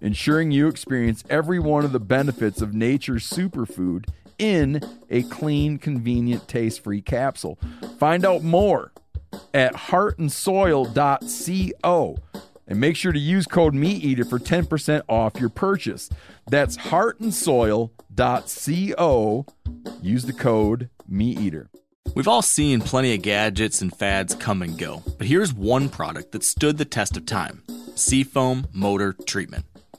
ensuring you experience every one of the benefits of nature's superfood in a clean, convenient, taste free capsule. Find out more at heartandsoil.co and make sure to use code MeatEater for 10% off your purchase. That's heartandsoil.co. Use the code MeatEater. We've all seen plenty of gadgets and fads come and go, but here's one product that stood the test of time Sea Foam Motor Treatment.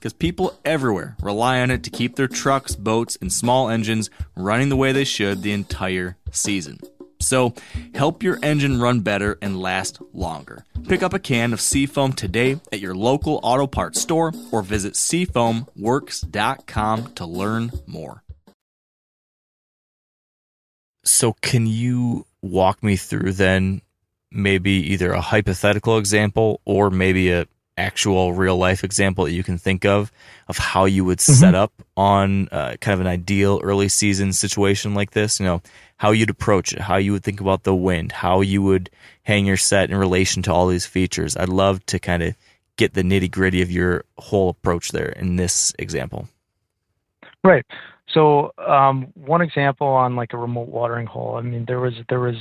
because people everywhere rely on it to keep their trucks, boats, and small engines running the way they should the entire season. So, help your engine run better and last longer. Pick up a can of Sea Foam today at your local auto parts store or visit seafoamworks.com to learn more. So, can you walk me through then maybe either a hypothetical example or maybe a actual real life example that you can think of of how you would mm-hmm. set up on uh, kind of an ideal early season situation like this? You know, how you'd approach it, how you would think about the wind, how you would hang your set in relation to all these features. I'd love to kind of get the nitty gritty of your whole approach there in this example. Right. So um, one example on like a remote watering hole. I mean, there was there was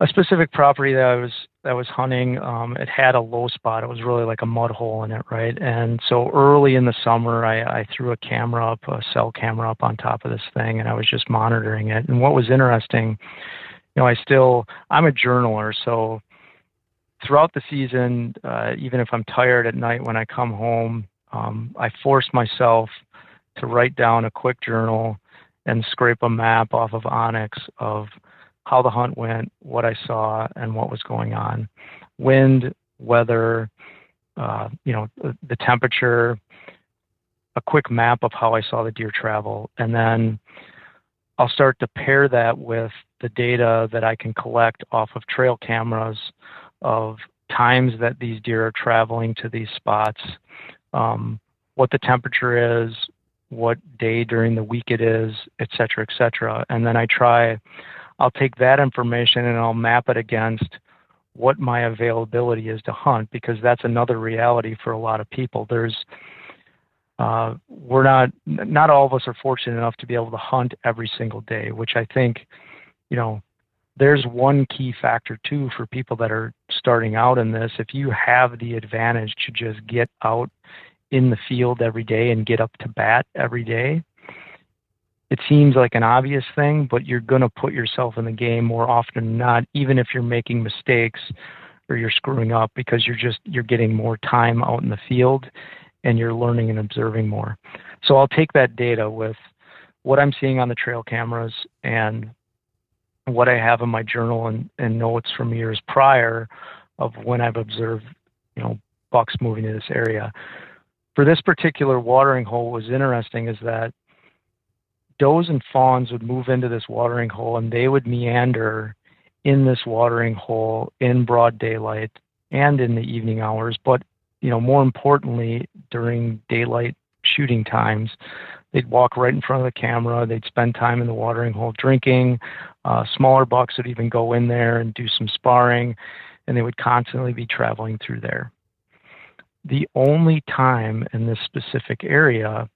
a specific property that I was that was hunting. Um, it had a low spot. It was really like a mud hole in it, right? And so early in the summer, I, I threw a camera up, a cell camera up on top of this thing, and I was just monitoring it. And what was interesting, you know, I still I'm a journaler, so throughout the season, uh, even if I'm tired at night when I come home, um, I force myself to write down a quick journal and scrape a map off of onX of how the hunt went, what I saw, and what was going on. Wind, weather, uh, you know, the, temperature, a quick map of how I saw the deer travel, and then I'll start to pair that with the data that I can collect off of trail cameras of times that these deer are traveling to these spots, um, what the temperature is, what day during the week it is, et cetera, et cetera. And then I try I'll take that information and I'll map it against what my availability is to hunt because that's another reality for a lot of people. There's uh, we're not not all of us are fortunate enough to be able to hunt every single day, which I think, you know, there's one key factor too for people that are starting out in this. If you have the advantage to just get out in the field every day and get up to bat every day, it seems like an obvious thing, but you're going to put yourself in the game more often than not, even if you're making mistakes or you're screwing up because you're just you're getting more time out in the field and you're learning and observing more. So I'll take that data with what I'm seeing on the trail cameras and what I have in my journal and, and notes from years prior of when I've observed, you know, bucks moving to this area. For this particular watering hole, what was interesting is that does and fawns would move into this watering hole and they would meander in this watering hole in broad daylight and in the evening hours. But you know more importantly during daylight shooting times they'd walk right in front of the camera they'd spend time in the watering hole drinking uh, smaller bucks would even go in there and do some sparring and they would constantly be traveling through there. The only time in this specific area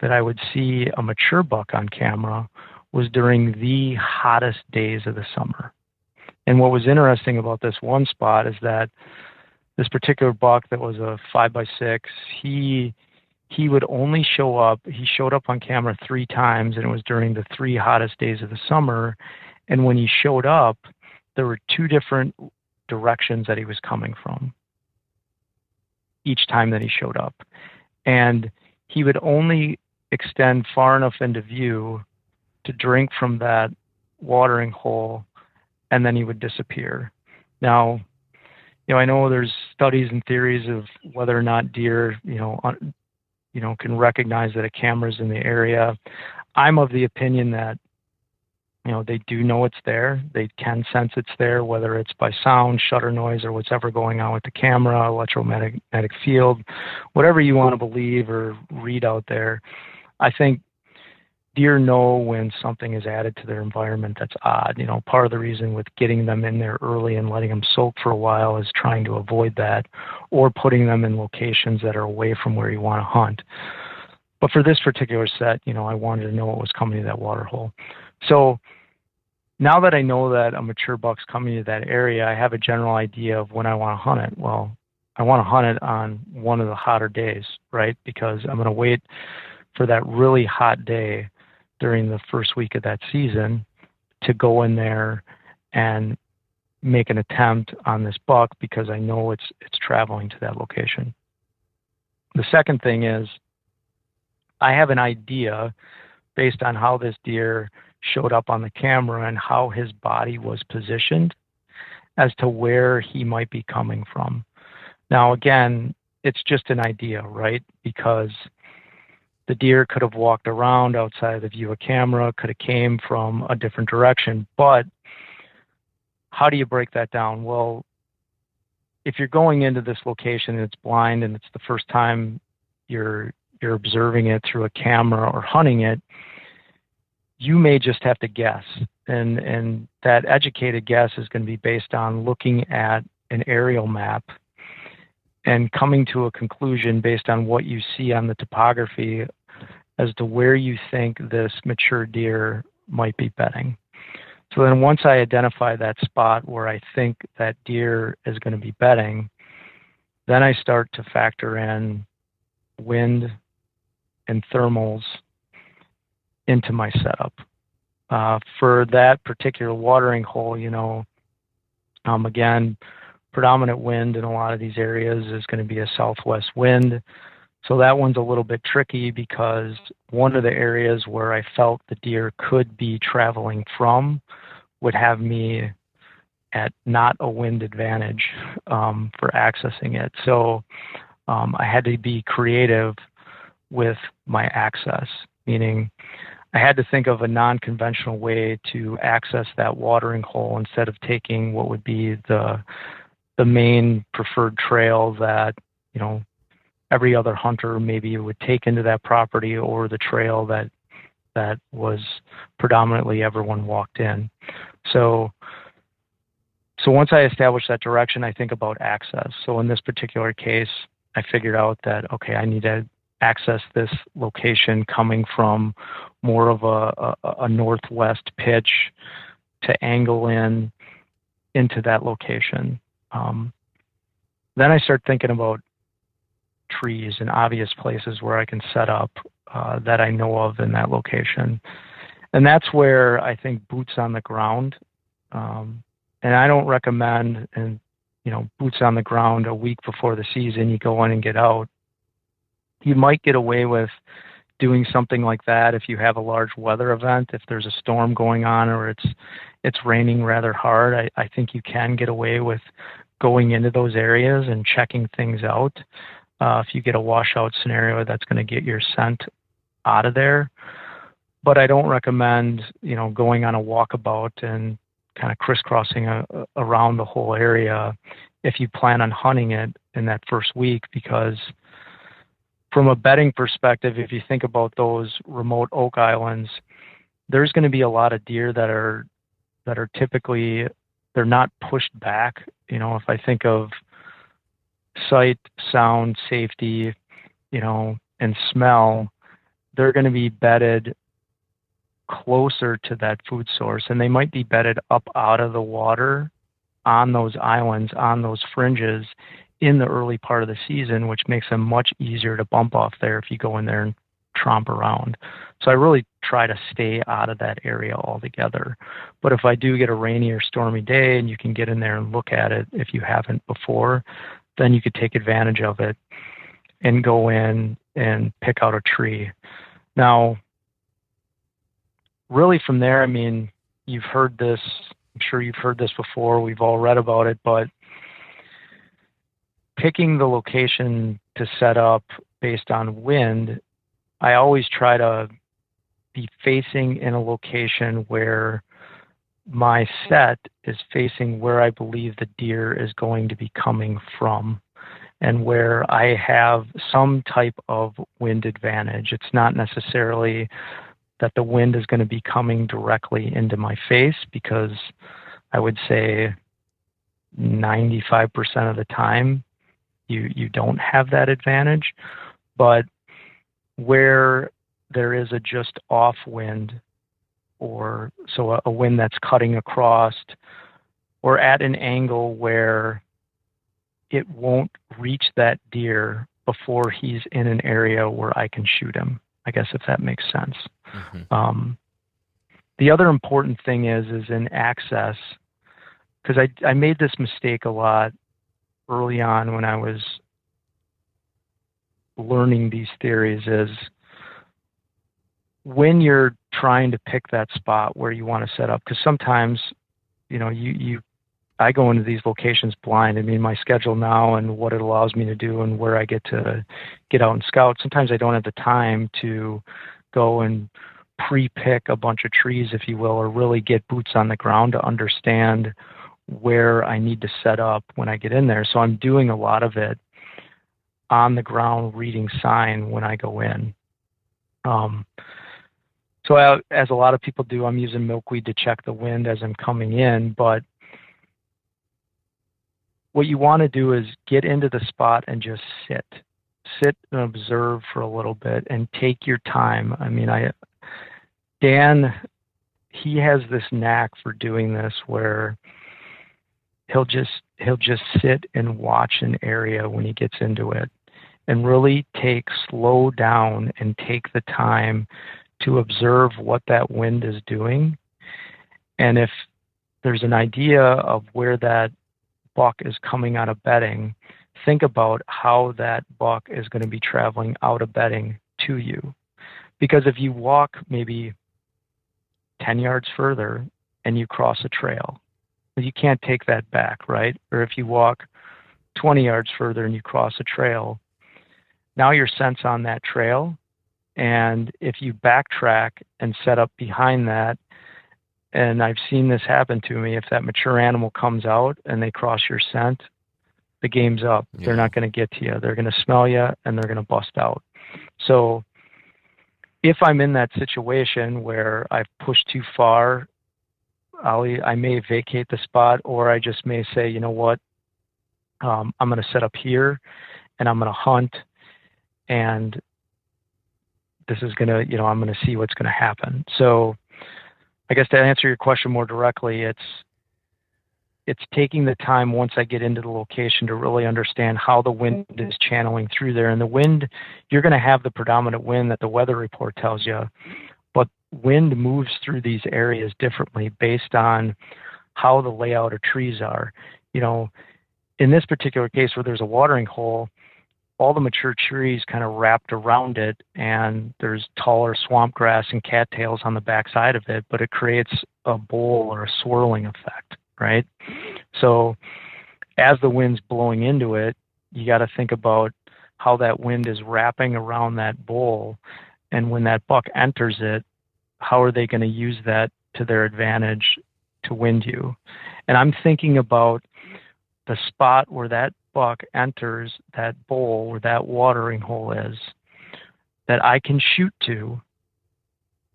that I would see a mature buck on camera was during the hottest days of the summer. And what was interesting about this one spot is that this particular buck that was a five by six, he he would only show up. He showed up on camera three times, and it was during the three hottest days of the summer. And when he showed up, there were two different directions that he was coming from each time that he showed up. And he would only extend far enough into view to drink from that watering hole, and then he would disappear. Now, you know, I know there's studies and theories of whether or not deer, you know, un, you know, can recognize that a camera's in the area. I'm of the opinion that you know they do know it's there they can sense it's there whether it's by sound shutter noise or whatever going on with the camera electromagnetic field whatever you want to believe or read out there i think deer know when something is added to their environment that's odd you know part of the reason with getting them in there early and letting them soak for a while is trying to avoid that or putting them in locations that are away from where you want to hunt but for this particular set you know i wanted to know what was coming to that water hole so now that I know that a mature buck's coming to that area, I have a general idea of when I want to hunt it. Well, I want to hunt it on one of the hotter days, right? Because I'm going to wait for that really hot day during the first week of that season to go in there and make an attempt on this buck because I know it's it's traveling to that location. The second thing is I have an idea based on how this deer showed up on the camera and how his body was positioned as to where he might be coming from. Now, again, it's just an idea, right? Because the deer could have walked around outside of the view of camera, could have came from a different direction, but how do you break that down? Well, if you're going into this location and it's blind and it's the first time you're you're observing it through a camera or hunting it, you may just have to guess. And, and that educated guess is going to be based on looking at an aerial map and coming to a conclusion based on what you see on the topography as to where you think this mature deer might be bedding. So then once I identify that spot where I think that deer is going to be bedding, then I start to factor in wind and thermals into my setup. Uh, for that particular watering hole, you know, um, again, predominant wind in a lot of these areas is going to be a southwest wind. So that one's a little bit tricky because one of the areas where I felt the deer could be traveling from would have me at not a wind advantage um, for accessing it. So um, I had to be creative with my access, meaning I had to think of a non conventional way to access that watering hole instead of taking what would be the the main preferred trail that, you know, every other hunter maybe would take into that property or the trail that that was predominantly everyone walked in. So so once I established that direction, I think about access. So in this particular case, I figured out that okay, I need to access this location coming from more of a, a, a northwest pitch to angle in into that location. Um, then I start thinking about trees and obvious places where I can set up uh, that I know of in that location. And that's where I think boots on the ground. Um, and I don't recommend, and you know, boots on the ground a week before the season. You go in and get out you might get away with doing something like that if you have a large weather event if there's a storm going on or it's it's raining rather hard i, I think you can get away with going into those areas and checking things out uh, if you get a washout scenario that's going to get your scent out of there but i don't recommend you know going on a walkabout and kind of crisscrossing a, a, around the whole area if you plan on hunting it in that first week because from a bedding perspective, if you think about those remote oak islands, there's going to be a lot of deer that are that are typically they're not pushed back. You know, if I think of sight, sound, safety, you know, and smell, they're going to be bedded closer to that food source and they might be bedded up out of the water on those islands, on those fringes in the early part of the season, which makes them much easier to bump off there if you go in there and tromp around. So I really try to stay out of that area altogether. But if I do get a rainy or stormy day and you can get in there and look at it if you haven't before, then you could take advantage of it and go in and pick out a tree. Now, really from there, I mean, you've heard this, I'm sure you've heard this before, we've all read about it, but picking the location to set up based on wind, I always try to be facing in a location where my set is facing where I believe the deer is going to be coming from and where I have some type of wind advantage. It's not necessarily that the wind is going to be coming directly into my face because I would say 95% of the time you you don't have that advantage but where there is a just off wind or so a, a wind that's cutting across or at an angle where it won't reach that deer before he's in an area where I can shoot him. I guess if that makes sense. Mm-hmm. Um, the other important thing is is in access because I I made this mistake a lot early on when I was learning these theories is when you're trying to pick that spot where you want to set up because sometimes you know you you I go into these locations blind. I mean, my schedule now and what it allows me to do and where I get to get out and scout. Sometimes I don't have the time to go and pre-pick a bunch of trees, if you will, or really get boots on the ground to understand where I need to set up when I get in there. So I'm doing a lot of it on the ground reading sign when I go in. Um, so I, as a lot of people do, I'm using milkweed to check the wind as I'm coming in, but what you want to do is get into the spot and just sit. Sit and observe for a little bit and take your time. I mean i dan he has this knack for doing this where he'll just he'll just sit and watch an area when he gets into it and really take slow down and take the time to observe what that wind is doing and if there's an idea of where that buck is coming out of bedding, think about how that buck is going to be traveling out of bedding to you. Because if you walk maybe 10 yards further and you cross a trail, you can't take that back, right? Or if you walk 20 yards further and you cross a trail, now your scent's on that trail. And if you backtrack and set up behind that and I've seen this happen to me. If that mature animal comes out and they cross your scent, the game's up. Yeah. They're not going to get to you. They're going to smell you and they're going to bust out. So if I'm in that situation where I've pushed too far, I'll, I may vacate the spot or I just may say, you know what, um, I'm going to set up here and I'm going to hunt and this is going to, you know, I'm going to see what's going to happen. So I guess to answer your question more directly, it's it's taking the time once I get into the location to really understand how the wind mm-hmm. is channeling through there. And the wind, you're going to have the predominant wind that the weather report tells you, but wind moves through these areas differently based on how the layout of trees are. You know, in this particular case where there's a watering hole, all the mature trees kind of wrapped around it, and there's taller swamp grass and cattails on the backside of it, but it creates a bowl or a swirling effect, right? So as the wind's blowing into it, you got to think about how that wind is wrapping around that bowl, and when that buck enters it, how are they going to use that to their advantage to wind you? And I'm thinking about the spot where that buck enters that bowl where that watering hole is that I can shoot to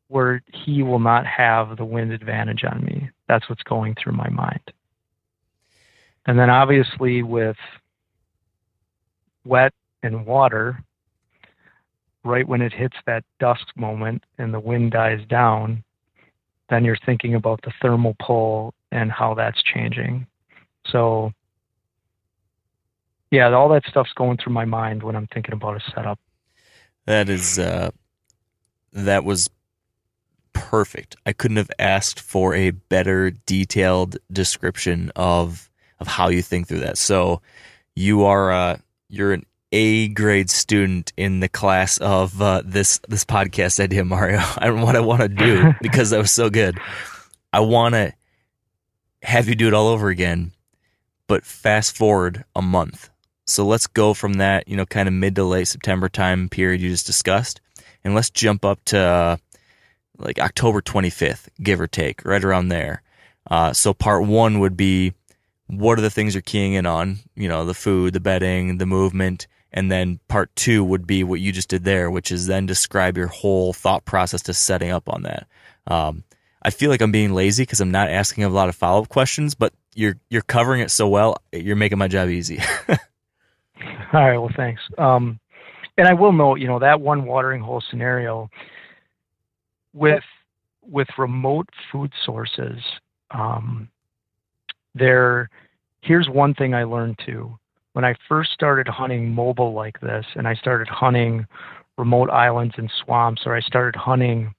where he will not have the wind advantage on me. That's what's going through my mind. And then obviously with wet and water, right when it hits that dusk moment and the wind dies down, then you're thinking about the thermal pull and how that's changing. So, yeah, all that stuff's going through my mind when I'm thinking about a setup. That is, uh, that was perfect. I couldn't have asked for a better detailed description of of how you think through that. So, you are uh, you're an A grade student in the class of uh, this this podcast idea, Mario. And what I want to do because that was so good. I want to have you do it all over again, but fast forward a month. So let's go from that, you know, kind of mid to late September time period you just discussed, and let's jump up to uh, like October 25th, give or take, right around there. Uh, so part one would be what are the things you're keying in on? You know, the food, the bedding, the movement. And then part two would be what you just did there, which is then describe your whole thought process to setting up on that. Um, I feel like I'm being lazy because I'm not asking a lot of follow up questions, but you're you're covering it so well. You're making my job easy. All right. Well, thanks. Um, and I will note, you know, that one watering hole scenario with with remote food sources. Um, there here's one thing I learned too. When I first started hunting mobile like this, and I started hunting remote islands and swamps, or I started hunting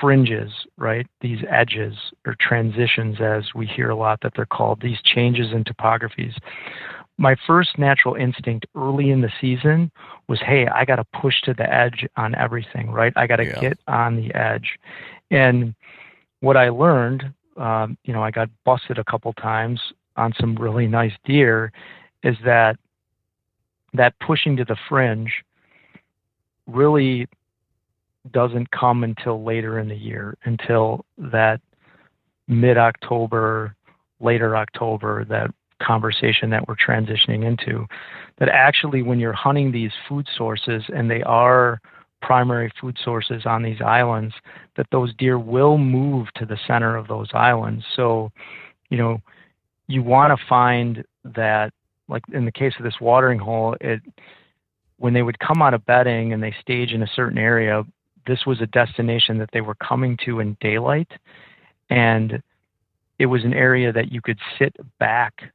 fringes, right? These edges or transitions, as we hear a lot that they're called, these changes in topographies. My first natural instinct early in the season was, hey, I got to push to the edge on everything, right? I got to yeah. get on the edge. And what I learned um, you know, I got busted a couple times on some really nice deer, is that that pushing to the fringe really doesn't come until later in the year, until that mid October, later October, that conversation that we're transitioning into. That actually, when you're hunting these food sources and they are primary food sources on these islands, that those deer will move to the center of those islands. So, you know, you want to find that, like in the case of this watering hole, it when they would come out of bedding and they stage in a certain area, this was a destination that they were coming to in daylight, and it was an area that you could sit back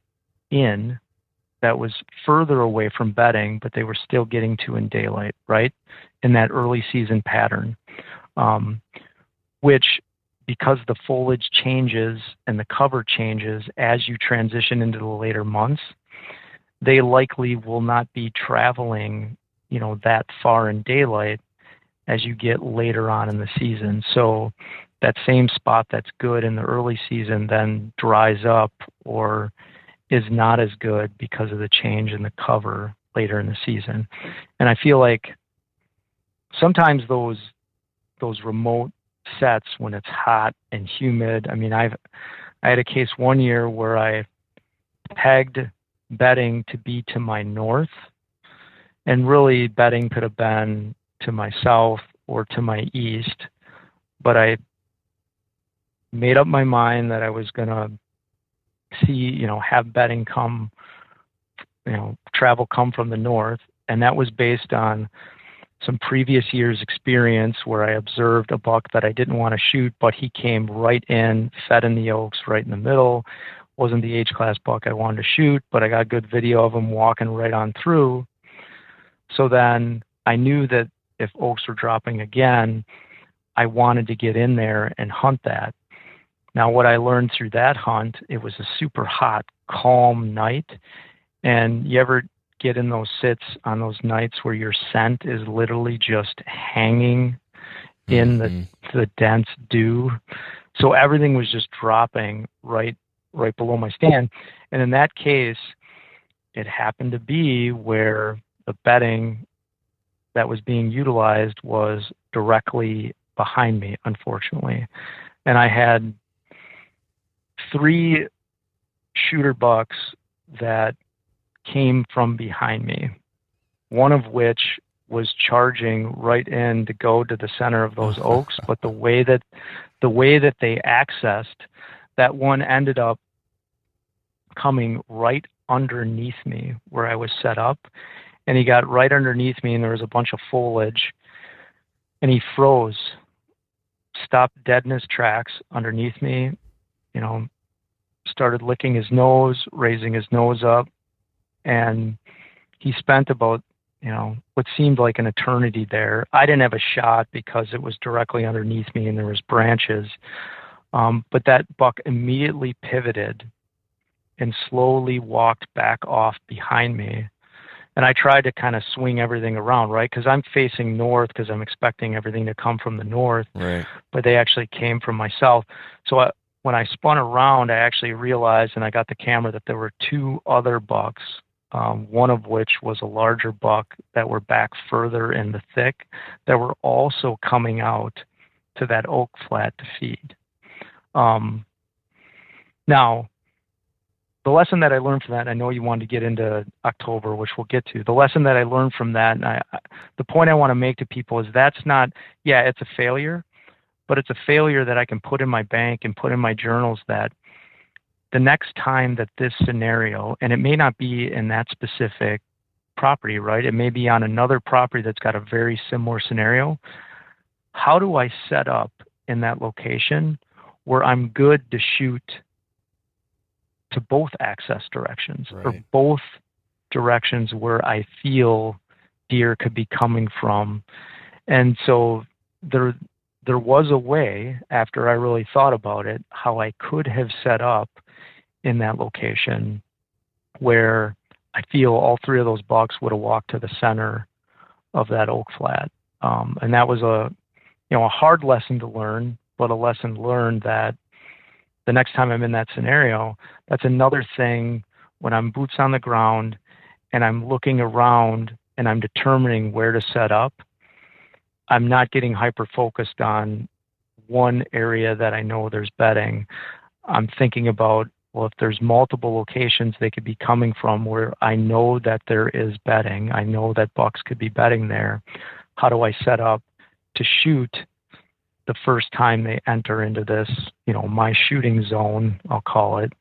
in that was further away from bedding, but they were still getting to in daylight, right? In that early season pattern, um, which because the foliage changes and the cover changes as you transition into the later months, they likely will not be traveling, you know, that far in daylight as you get later on in the season. So that same spot that's good in the early season then dries up or is not as good because of the change in the cover later in the season. And I feel like sometimes those those remote sets when it's hot and humid. I mean, I've I had a case one year where I pegged bedding to be to my north, and really bedding could have been to my south or to my east, but I made up my mind that I was going to see, you know, have bedding come, you know, travel come from the north. And that was based on some previous years' experience where I observed a buck that I didn't want to shoot, but he came right in, fed in the oaks right in the middle. Wasn't the age class buck I wanted to shoot, but I got good video of him walking right on through. So then I knew that if oaks were dropping again, I wanted to get in there and hunt that. Now, what I learned through that hunt, it was a super hot, calm night. And you ever get in those sits on those nights where your scent is literally just hanging in mm-hmm. the the dense dew. So everything was just dropping right right below my stand. And in that case, it happened to be where the bedding that was being utilized was directly behind me, unfortunately. And I had three shooter bucks that came from behind me, one of which was charging right in to go to the center of those oaks, but the way that the way that they accessed that one ended up coming right underneath me where I was set up. And he got right underneath me and there was a bunch of foliage and he froze stopped dead in his tracks underneath me you know started licking his nose, raising his nose up, and he spent about you know what seemed like an eternity there. I didn't have a shot because it was directly underneath me and there was branches. Um, but that buck immediately pivoted and slowly walked back off behind me. And I tried to kind of swing everything around, right? Because I'm facing north because I'm expecting everything to come from the north. Right. But they actually came from my south. So I, when I spun around, I actually realized, and I got the camera, that there were two other bucks um, one of which was a larger buck that were back further in the thick that were also coming out to that oak flat to feed. Um, now, the lesson that I learned from that, I know you wanted to get into October, which we'll get to. The lesson that I learned from that, and I, the point I want to make to people is that's not, yeah, it's a failure, but it's a failure that I can put in my bank and put in my journals that the next time that this scenario, and it may not be in that specific property, right? It may be on another property that's got a very similar scenario. How do I set up in that location where I'm good to shoot to both access directions right. or both directions where I feel deer could be coming from? And so there there was a way after I really thought about it how I could have set up in that location where I feel all three of those bucks would have walked to the center of that oak flat. Um, and that was a, you know, a hard lesson to learn, but a lesson learned that the next time I'm in that scenario, that's another thing when I'm boots on the ground and I'm looking around and I'm determining where to set up. I'm not getting hyper focused on one area that I know there's bedding. I'm thinking about well, if there's multiple locations they could be coming from where I know that there is bedding, I know that bucks could be bedding there, how do I set up to shoot the first time they enter into this, you know, my shooting zone, I'll call it,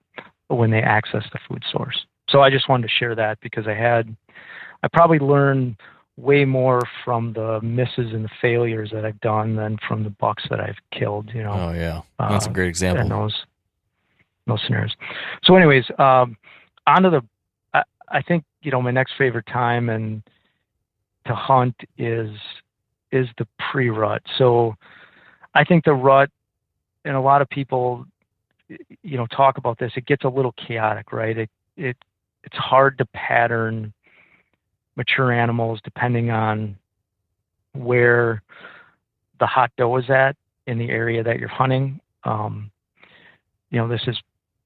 when they access the food source. So I just wanted to share that because I had, I probably learned way more from the misses and the failures that I've done than from the bucks that I've killed, you know. Oh, yeah. That's uh, a great example. And those, no scenarios. So, anyways, um, on to the. I, I think you know my next favorite time and to hunt is is the pre-rut. So, I think the rut, and a lot of people, you know, talk about this. It gets a little chaotic, right? It it it's hard to pattern mature animals depending on where the hot doe is at in the area that you're hunting. Um, you know, this is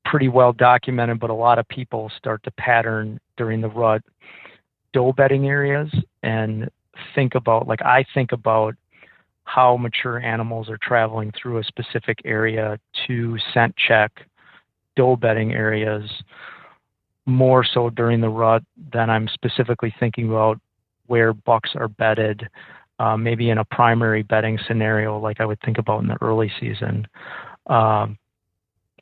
pretty well documented, but a lot of people start to pattern during the rut doe bedding areas and think about, like I think about how mature animals are traveling through a specific area to scent check doe bedding areas more so during the rut than I'm specifically thinking about where bucks are bedded, uh, maybe in a primary bedding scenario like I would think about in the early season. Um,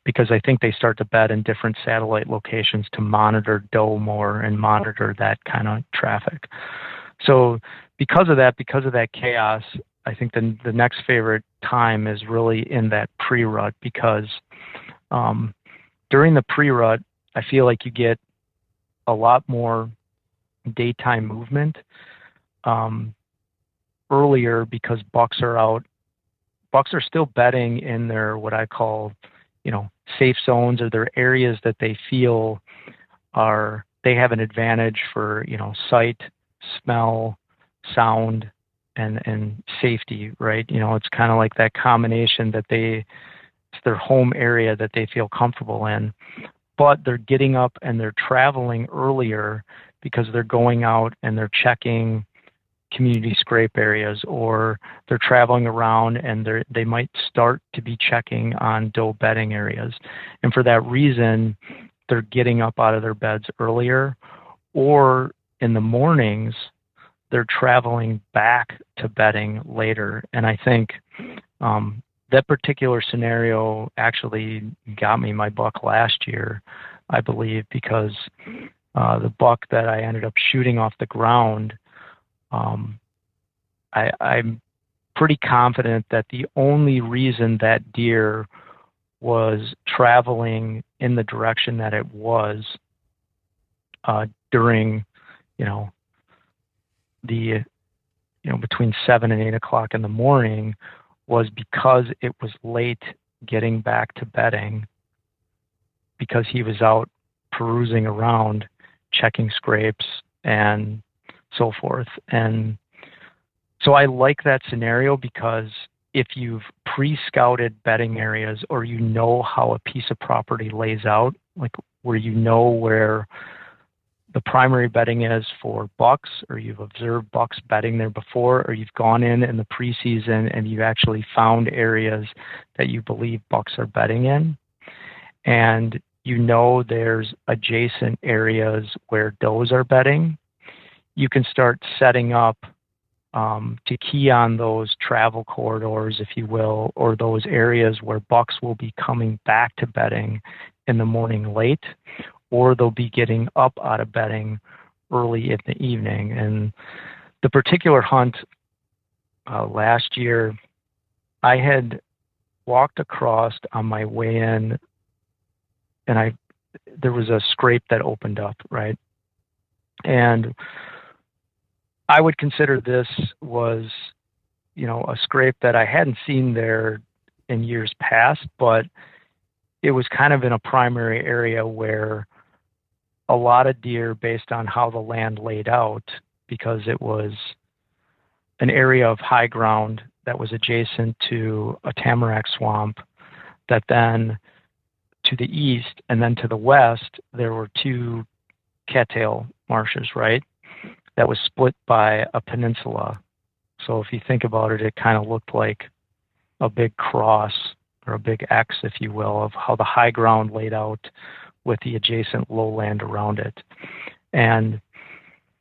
because I think they start to bed in different satellite locations to monitor doe more and monitor that kind of traffic. So because of that, because of that chaos, I think the the next favorite time is really in that pre-rut because um, during the pre-rut, I feel like you get a lot more daytime movement um, earlier because bucks are out. Bucks are still betting in their what I call, you know, safe zones or their areas that they feel are they have an advantage for you know sight smell sound and and safety right you know it's kind of like that combination that they it's their home area that they feel comfortable in but they're getting up and they're traveling earlier because they're going out and they're checking community scrape areas or they're traveling around and they they might start to be checking on doe bedding areas. And for that reason they're getting up out of their beds earlier or in the mornings they're traveling back to bedding later. And i think um, that particular scenario actually got me my buck last year i believe because uh, the buck that i ended up shooting off the ground um, I, I'm pretty confident that the only reason that deer was traveling in the direction that it was uh, during, you know, the you know between seven and eight o'clock in the morning was because it was late getting back to bedding because he was out perusing around checking scrapes and so forth. And so I like that scenario because if you've pre-scouted bedding areas or you know how a piece of property lays out like where you know where the primary bedding is for bucks, or you've observed bucks bedding there before, or you've gone in in the preseason and you've actually found areas that you believe bucks are bedding in, and you know there's adjacent areas where does are bedding, you can start setting up um, to key on those travel corridors, if you will, or those areas where bucks will be coming back to bedding in the morning late, or they'll be getting up out of bedding early in the evening. And the particular hunt uh, last year, I had walked across on my way in, and I there was a scrape that opened up, right? And I would consider this was, you know, a scrape that I hadn't seen there in years past, but it was kind of in a primary area where a lot of deer based on how the land laid out because it was an area of high ground that was adjacent to a tamarack swamp that then to the east and then to the west there were two cattail marshes right that was split by a peninsula. So if you think about it it kind of looked like a big cross or a big x if you will of how the high ground laid out with the adjacent lowland around it. And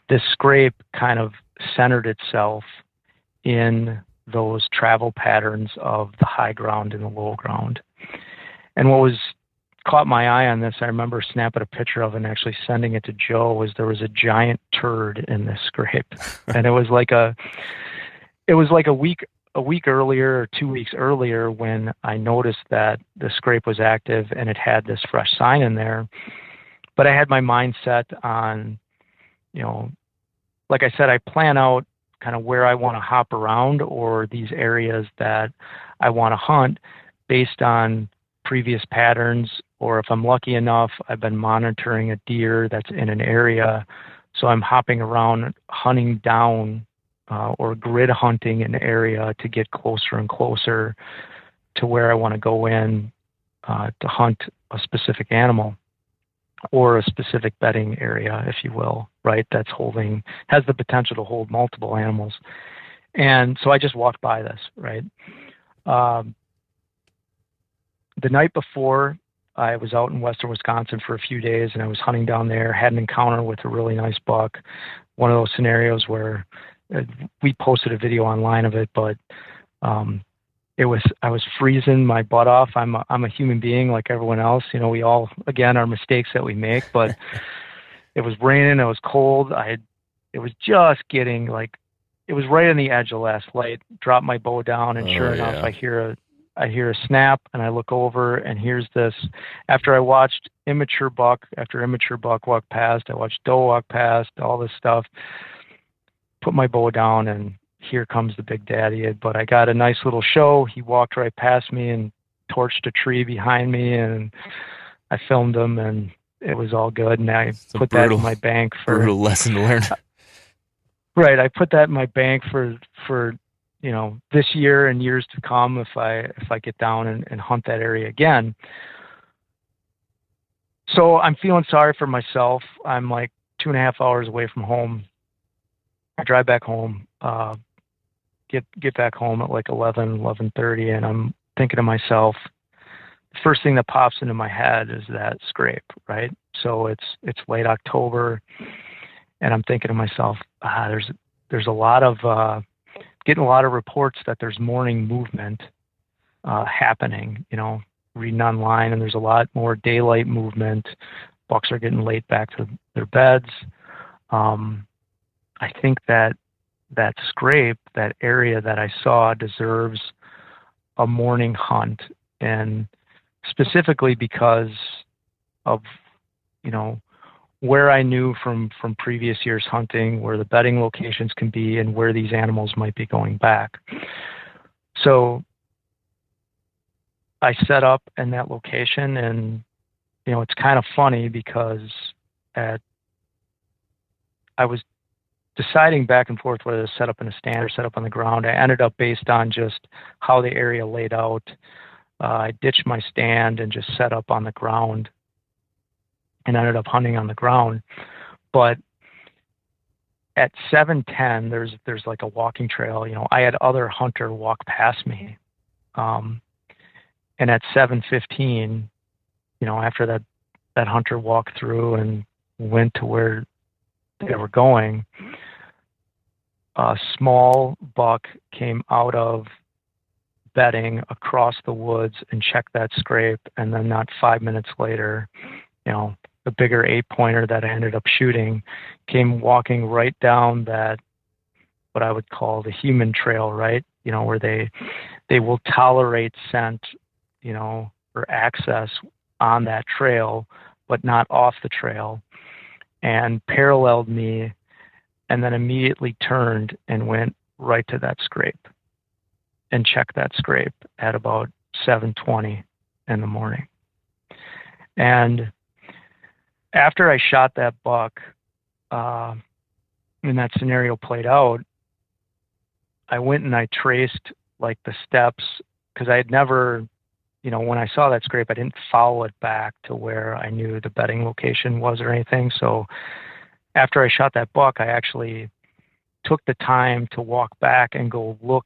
this scrape kind of centered itself in those travel patterns of the high ground and the low ground. And what was caught my eye on this, I remember snapping a picture of it and actually sending it to Joe, was there was a giant turd in this scrape. and it was like a it was like a week a week earlier or two weeks earlier when I noticed that the scrape was active and it had this fresh sign in there. But I had my mind set on, you know, like I said, I plan out kind of where I want to hop around or these areas that I want to hunt based on previous patterns. Or if I'm lucky enough, I've been monitoring a deer that's in an area. So I'm hopping around hunting down uh, or grid hunting an area to get closer and closer to where I want to go in uh, to hunt a specific animal or a specific bedding area, if you will, right? That's holding, has the potential to hold multiple animals. And so I just walked by this, right? Um, the night before, I was out in western Wisconsin for a few days and I was hunting down there, had an encounter with a really nice buck. One of those scenarios where we posted a video online of it, but um, it was I was freezing my butt off. I'm a, I'm a human being like everyone else. You know, we all again are mistakes that we make, but it was raining. It was cold. I had, it was just getting like it was right on the edge of last light. Dropped my bow down, and oh, sure enough, I hear a I hear a snap, and I look over, and here's this. After I watched immature buck after immature buck walk past, I watched doe walk past, all this stuff put my bow down and here comes the big daddy. But I got a nice little show. He walked right past me and torched a tree behind me and I filmed him and it was all good. And I it's put brutal, that in my bank for brutal lesson to learn. right. I put that in my bank for, for, you know, this year and years to come if I, if I get down and, and hunt that area again. So I'm feeling sorry for myself. I'm like two and a half hours away from home I drive back home, uh, get get back home at like 11, 11:30, and I'm thinking to myself, the first thing that pops into my head is that scrape, right? So it's it's late October, and I'm thinking to myself, ah, there's there's a lot of uh, getting a lot of reports that there's morning movement uh, happening. You know, reading online, and there's a lot more daylight movement. Bucks are getting late back to their beds. Um, I think that that scrape, that area that I saw, deserves a morning hunt. And specifically because of you know where I knew from from previous years hunting where the bedding locations can be and where these animals might be going back. So I set up in that location and you know it's kind of funny because at I was deciding back and forth whether to set up in a stand or set up on the ground. I ended up based on just how the area laid out. Uh, I ditched my stand and just set up on the ground and ended up hunting on the ground. But at 710, there's there's like a walking trail. You know, I had other hunter walk past me, um, and at 715, you know, after that that hunter walked through and went to where they were going, a small buck came out of bedding across the woods and checked that scrape, and then not five minutes later, you know, the bigger eight pointer that I ended up shooting came walking right down that what I would call the human trail, right? You know, where they they will tolerate scent, you know, or access on that trail, but not off the trail, and paralleled me, and then immediately turned and went right to that scrape, and checked that scrape at about 7:20 in the morning, and after I shot that buck, uh, and that scenario played out, I went and I traced like the steps because I had never, you know, when I saw that scrape, I didn't follow it back to where I knew the bedding location was or anything. So after I shot that buck, I actually took the time to walk back and go look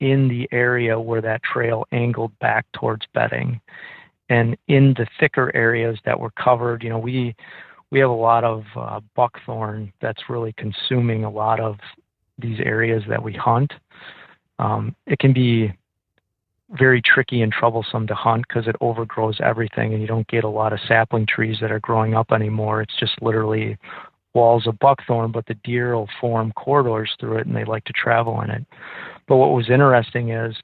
in the area where that trail angled back towards bedding and in the thicker areas that were covered, you know, we we have a lot of uh, buckthorn that's really consuming a lot of these areas that we hunt. Um, it can be very tricky and troublesome to hunt because it overgrows everything, and you don't get a lot of sapling trees that are growing up anymore. It's just literally walls of buckthorn, but the deer will form corridors through it, and they like to travel in it. But what was interesting is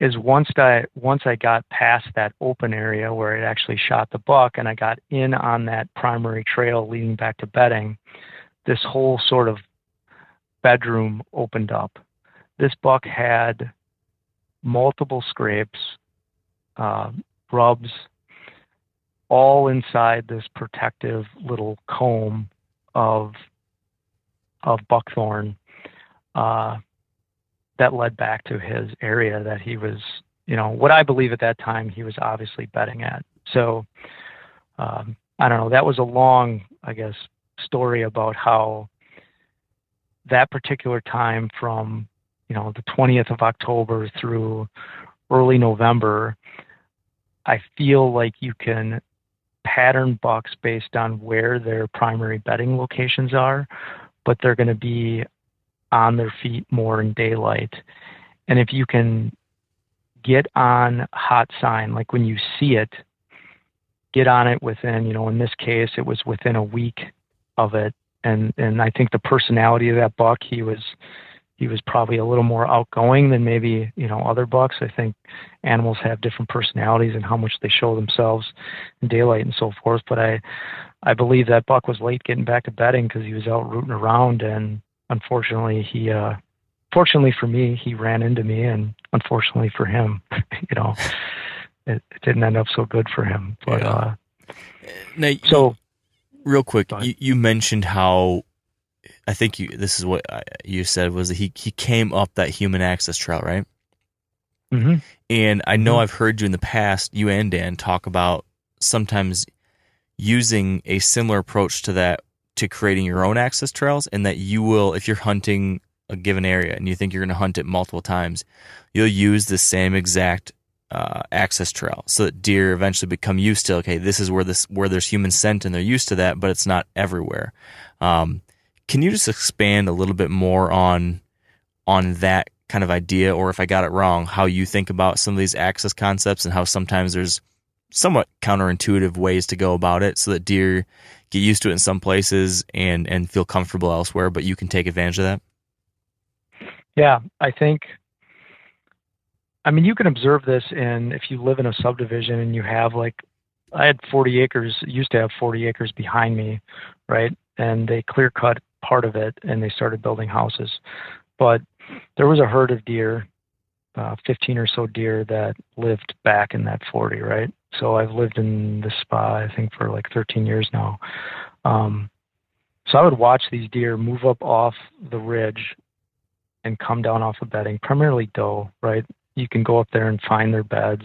is once I once I got past that open area where it actually shot the buck and I got in on that primary trail leading back to bedding, this whole sort of bedroom opened up. This buck had multiple scrapes, uh, rubs, all inside this protective little comb of of buckthorn. Uh, that led back to his area that he was, you know, what I believe at that time he was obviously betting at. So um, I don't know. That was a long, I guess, story about how that particular time from you know the 20th of October through early November, I feel like you can pattern bucks based on where their primary bedding locations are, but they're going to be on their feet more in daylight. And if you can get on hot sign, like when you see it, get on it within, you know, in this case, it was within a week of it. And, and I think the personality of that buck, he was, he was probably a little more outgoing than maybe, you know, other bucks. I think animals have different personalities and how much they show themselves in daylight and so forth. But I, I believe that buck was late getting back to bedding because he was out rooting around and unfortunately, he, uh, fortunately for me, he ran into me, and unfortunately for him, you know, it, it didn't end up so good for him. But yeah. uh, now, so, real quick, you, you mentioned how I think you this is what you said was that he he came up that human access trail, right? Mm-hmm. And I know mm-hmm. I've heard you in the past, you and Dan talk about sometimes using a similar approach to that to creating your own access trails and that you will if you're hunting a given area and you think you're going to hunt it multiple times you'll use the same exact uh, access trail so that deer eventually become used to okay this is where this where there's human scent and they're used to that but it's not everywhere um, can you just expand a little bit more on on that kind of idea or if i got it wrong how you think about some of these access concepts and how sometimes there's somewhat counterintuitive ways to go about it so that deer get used to it in some places and and feel comfortable elsewhere but you can take advantage of that yeah i think I mean, you can observe this in if you live in a subdivision and you have like, I had 40 acres, used to have 40 acres behind me, right? And they clear cut part of it and they started building houses. But there was a herd of deer, uh, 15 or so deer that lived back in that 40, right? So I've lived in this spot, I think, for like 13 years now. Um, so I would watch these deer move up off the ridge and come down off of bedding, primarily doe, right? You can go up there and find their beds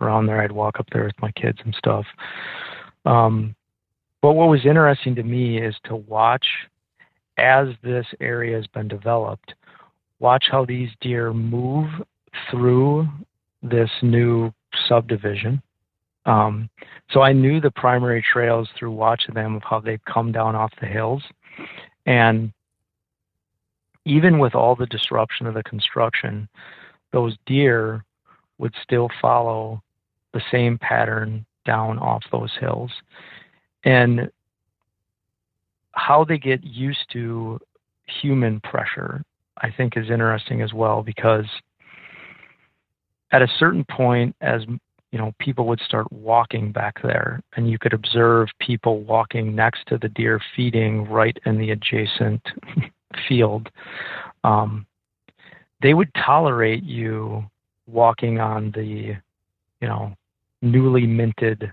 around there. I'd walk up there with my kids and stuff. Um, but what was interesting to me is to watch as this area has been developed, watch how these deer move through this new subdivision. Um, so I knew the primary trails through watching them of how they'd come down off the hills. And even with all the disruption of the construction, those deer would still follow the same pattern down off those hills. And how they get used to human pressure, I think, is interesting as well because at a certain point, as you know, people would start walking back there, and you could observe people walking next to the deer feeding right in the adjacent field. Um, they would tolerate you walking on the, you know, newly minted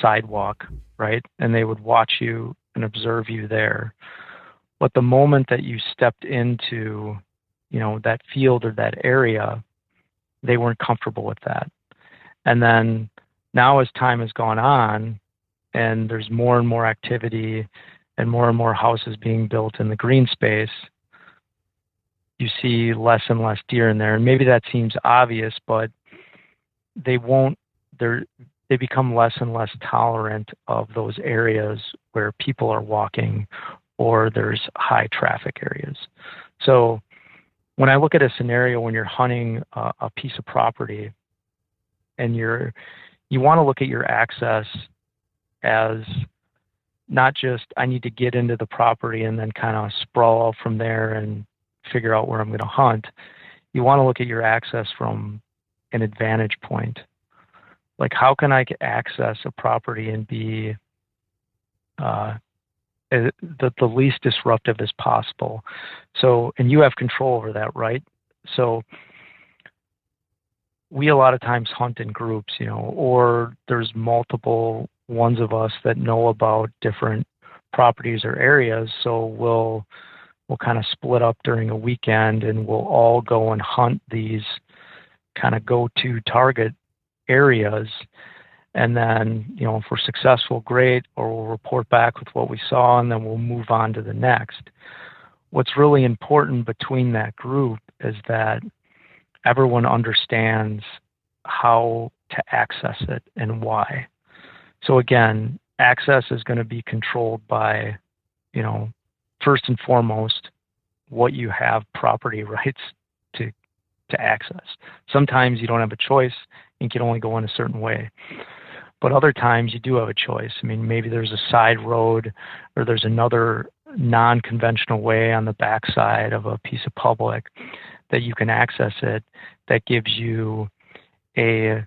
sidewalk, right? And they would watch you and observe you there. But the moment that you stepped into, you know, that field or that area, they weren't comfortable with that. And then now as time has gone on and there's more and more activity and more and more houses being built in the green space, you see less and less deer in there. And maybe that seems obvious, but they won't they're they become less and less tolerant of those areas where people are walking or there's high traffic areas. So when I look at a scenario when you're hunting a, a piece of property and you're you want to look at your access as not just I need to get into the property and then kind of sprawl out from there and figure out where I'm going to hunt. You want to look at your access from an advantage point like how can I access a property and be uh, the, the least disruptive as possible. So, and you have control over that, right? So, we a lot of times hunt in groups, you know, or there's multiple ones of us that know about different properties or areas. So we'll we'll kind of split up during a weekend and we'll all go and hunt these kind of go-to target areas. And then, you know, if we're successful, great, or we'll report back with what we saw and then we'll move on to the next. What's really important between that group is that everyone understands how to access it and why. So again, access is going to be controlled by, you know, first and foremost, what you have property rights to to access. Sometimes you don't have a choice and can only go in a certain way. But other times you do have a choice. I mean, maybe there's a side road or there's another non conventional way on the backside of a piece of public that you can access it that gives you a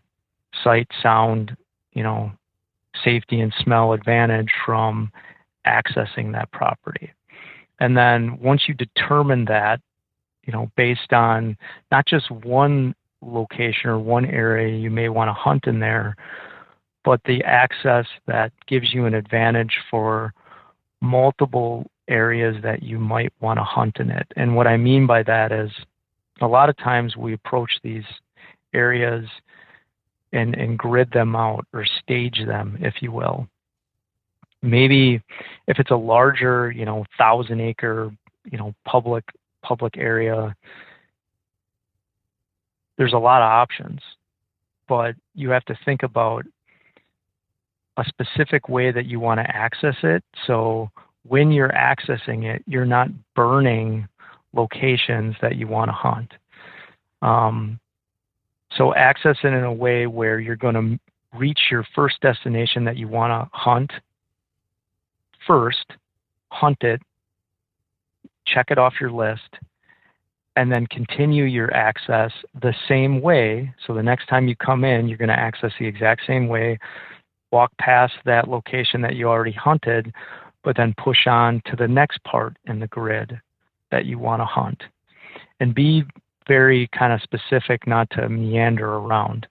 sight, sound, you know, safety and smell advantage from accessing that property. And then once you determine that, you know, based on not just one location or one area you may want to hunt in there, but the access that gives you an advantage for multiple areas that you might want to hunt in it. And what I mean by that is a lot of times we approach these areas and, and grid them out or stage them, if you will. Maybe if it's a larger, you know, thousand acre, you know, public public area, there's a lot of options, but you have to think about a specific way that you want to access it. So when you're accessing it, you're not burning locations that you want to hunt. Um, so access it in a way where you're going to reach your first destination that you want to hunt first, hunt it, check it off your list, and then continue your access the same way. So the next time you come in, you're going to access the exact same way, walk past that location that you already hunted, but then push on to the next part in the grid that you want to hunt. And be very kind of specific, not to meander around.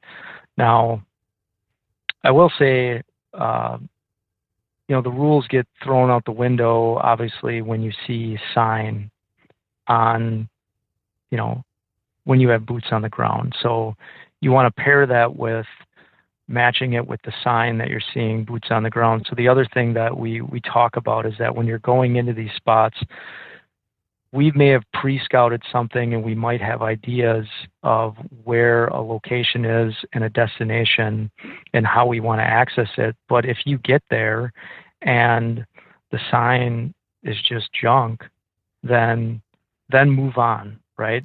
Now, I will say, uh, you know, the rules get thrown out the window, obviously, when you see sign on you know, when you have boots on the ground. So you want to pair that with matching it with the sign that you're seeing boots on the ground. So the other thing that we we talk about is that when you're going into these spots, we may have pre-scouted something and we might have ideas of where a location is and a destination and how we want to access it. But if you get there and the sign is just junk, then then move on right?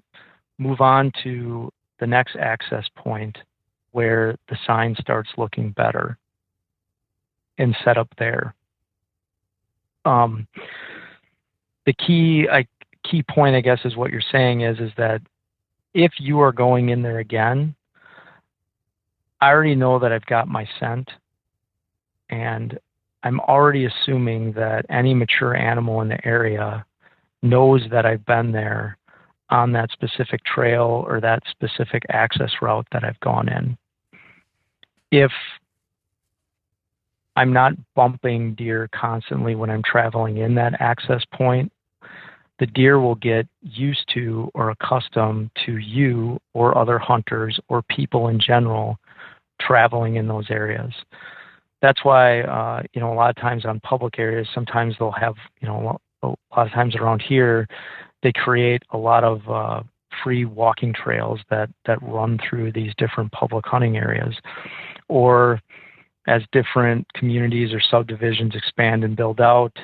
Move on to the next access point where the sign starts looking better and set up there. Um, the key I, key point, I guess, is what you're saying is is that if you are going in there again, I already know that I've got my scent, and I'm already assuming that any mature animal in the area knows that I've been there on that specific trail or that specific access route that I've gone in. If I'm not bumping deer constantly when I'm traveling in that access point, the deer will get used to or accustomed to you or other hunters or people in general traveling in those areas. That's why, uh, you know, a lot of times on public areas, sometimes they'll have, you know, a lot of times around here, they create a lot of uh, free walking trails that that run through these different public hunting areas, or as different communities or subdivisions expand and build out,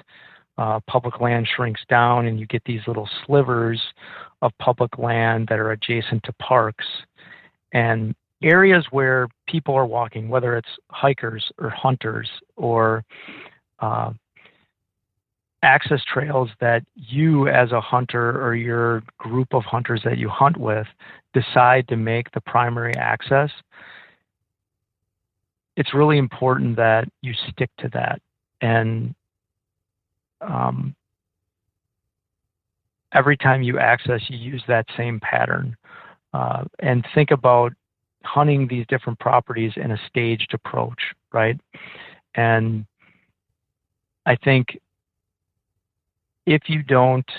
uh, public land shrinks down, and you get these little slivers of public land that are adjacent to parks and areas where people are walking, whether it's hikers or hunters or uh, access trails that you as a hunter or your group of hunters that you hunt with decide to make the primary access, it's really important that you stick to that. And um, every time you access, you use that same pattern. Uh, and think about hunting these different properties in a staged approach, right? And I think if you don't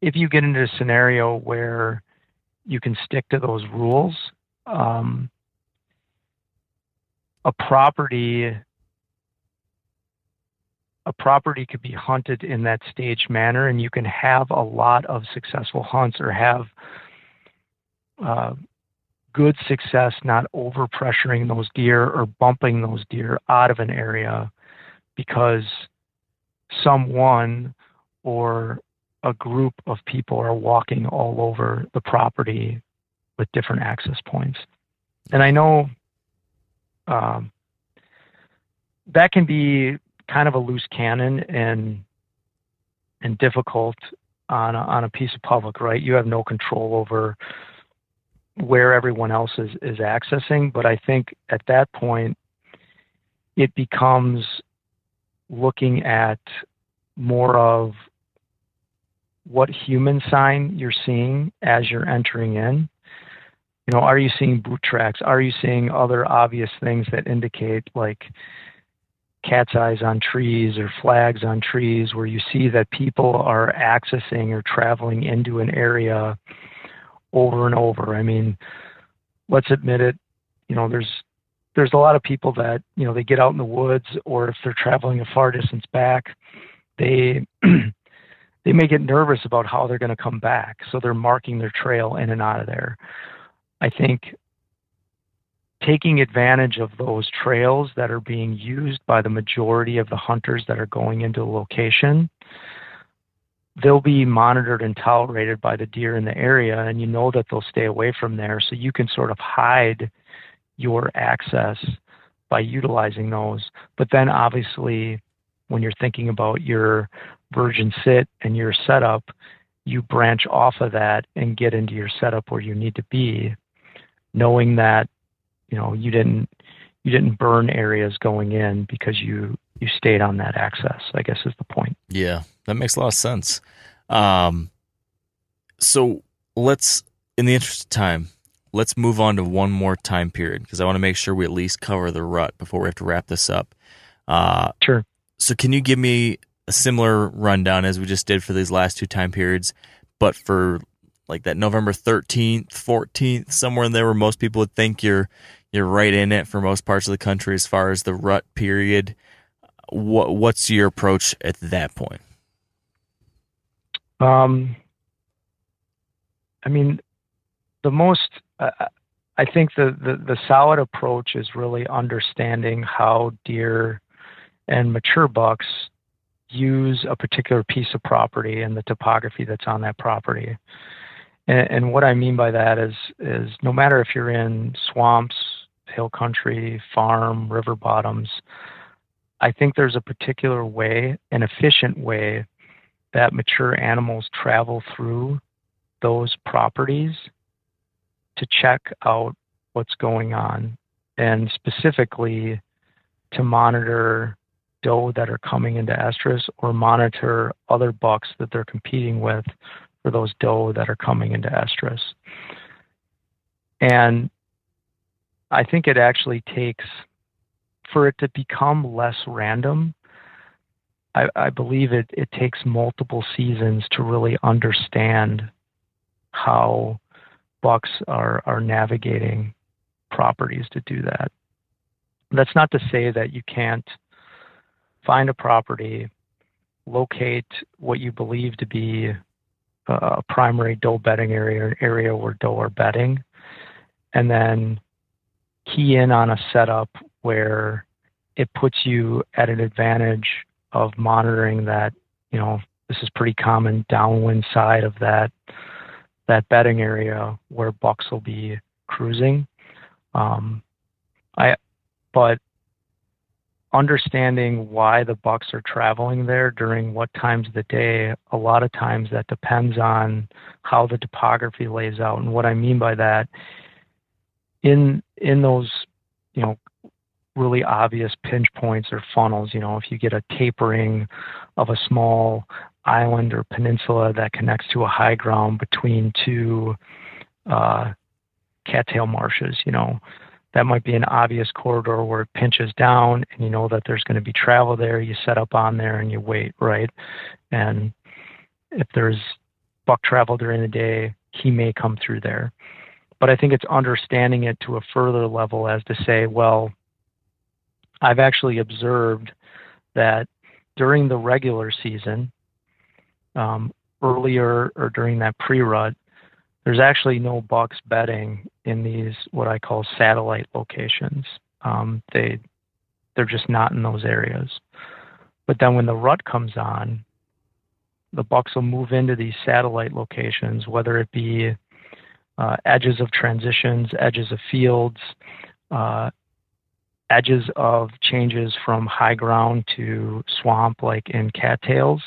if you get into a scenario where you can stick to those rules um, a property a property could be hunted in that staged manner and you can have a lot of successful hunts or have uh, good success not over pressuring those deer or bumping those deer out of an area because someone or a group of people are walking all over the property with different access points. And I know um, that can be kind of a loose cannon and and difficult on a, on a piece of public right. You have no control over where everyone else is, is accessing, but I think at that point it becomes looking at more of what human sign you're seeing as you're entering in. You know, are you seeing boot tracks? Are you seeing other obvious things that indicate like cat's eyes on trees or flags on trees where you see that people are accessing or traveling into an area over and over? I mean, let's admit it, you know, there's there's a lot of people that, you know, they get out in the woods or if they're traveling a far distance back, they they may get nervous about how they're going to come back, so they're marking their trail in and out of there. I think taking advantage of those trails that are being used by the majority of the hunters that are going into the location they'll be monitored and tolerated by the deer in the area and you know that they'll stay away from there. So you can sort of hide your access by utilizing those. But then obviously when you're thinking about your virgin sit and your setup, you branch off of that and get into your setup where you need to be, knowing that you know you didn't you didn't burn areas going in because you you stayed on that access. I guess is the point. Yeah, that makes a lot of sense. Um, so let's, in the interest of time, let's move on to one more time period because I want to make sure we at least cover the rut before we have to wrap this up. Uh, sure. So, can you give me a similar rundown as we just did for these last two time periods, but for like that November 13th, 14th, somewhere in there where most people would think you're you're right in it for most parts of the country as far as the rut period. What what's your approach at that point? Um, I mean, the most uh, I think the, the the solid approach is really understanding how deer and mature bucks use a particular piece of property and the topography that's on that property. And, and, what I mean by that is is no matter if you're in swamps, hill country, farm, river bottoms, I think there's a particular way, an efficient way that mature animals travel through those properties to check out what's going on. And specifically to monitor doe that are coming into estrus or monitor other bucks that they're competing with for those doe that are coming into estrus. And I think it actually takes for it to become less random. I, I believe it, it takes multiple seasons to really understand how bucks are, are navigating properties to do that. That's not to say that you can't find a property, locate what you believe to be a primary doe bedding area, area where doe are bedding, and then key in on a setup where it puts you at an advantage of monitoring that, you know, this is pretty common downwind side of that that bedding area where bucks will be cruising. Um, I, but understanding why the bucks are traveling there during what times of the day a lot of times that depends on how the topography lays out. And what i mean by that in in those you know really obvious pinch points or funnels you know if you get a tapering of a small island or peninsula that connects to a high ground between two uh, cattail marshes you know that might be an obvious corridor where it pinches down and you know that there's going to be travel there. You set up on there and you wait, right? And if there's buck travel during the day, he may come through there. But I think it's understanding it to a further level as to say, well, I've actually observed that during the regular season, um, earlier or during that pre rut, there's actually no bucks bedding in these what I call satellite locations. Um, they they're just not in those areas. But then when the rut comes on, the bucks will move into these satellite locations, whether it be uh, edges of transitions, edges of fields, uh, edges of changes from high ground to swamp, like in cattails,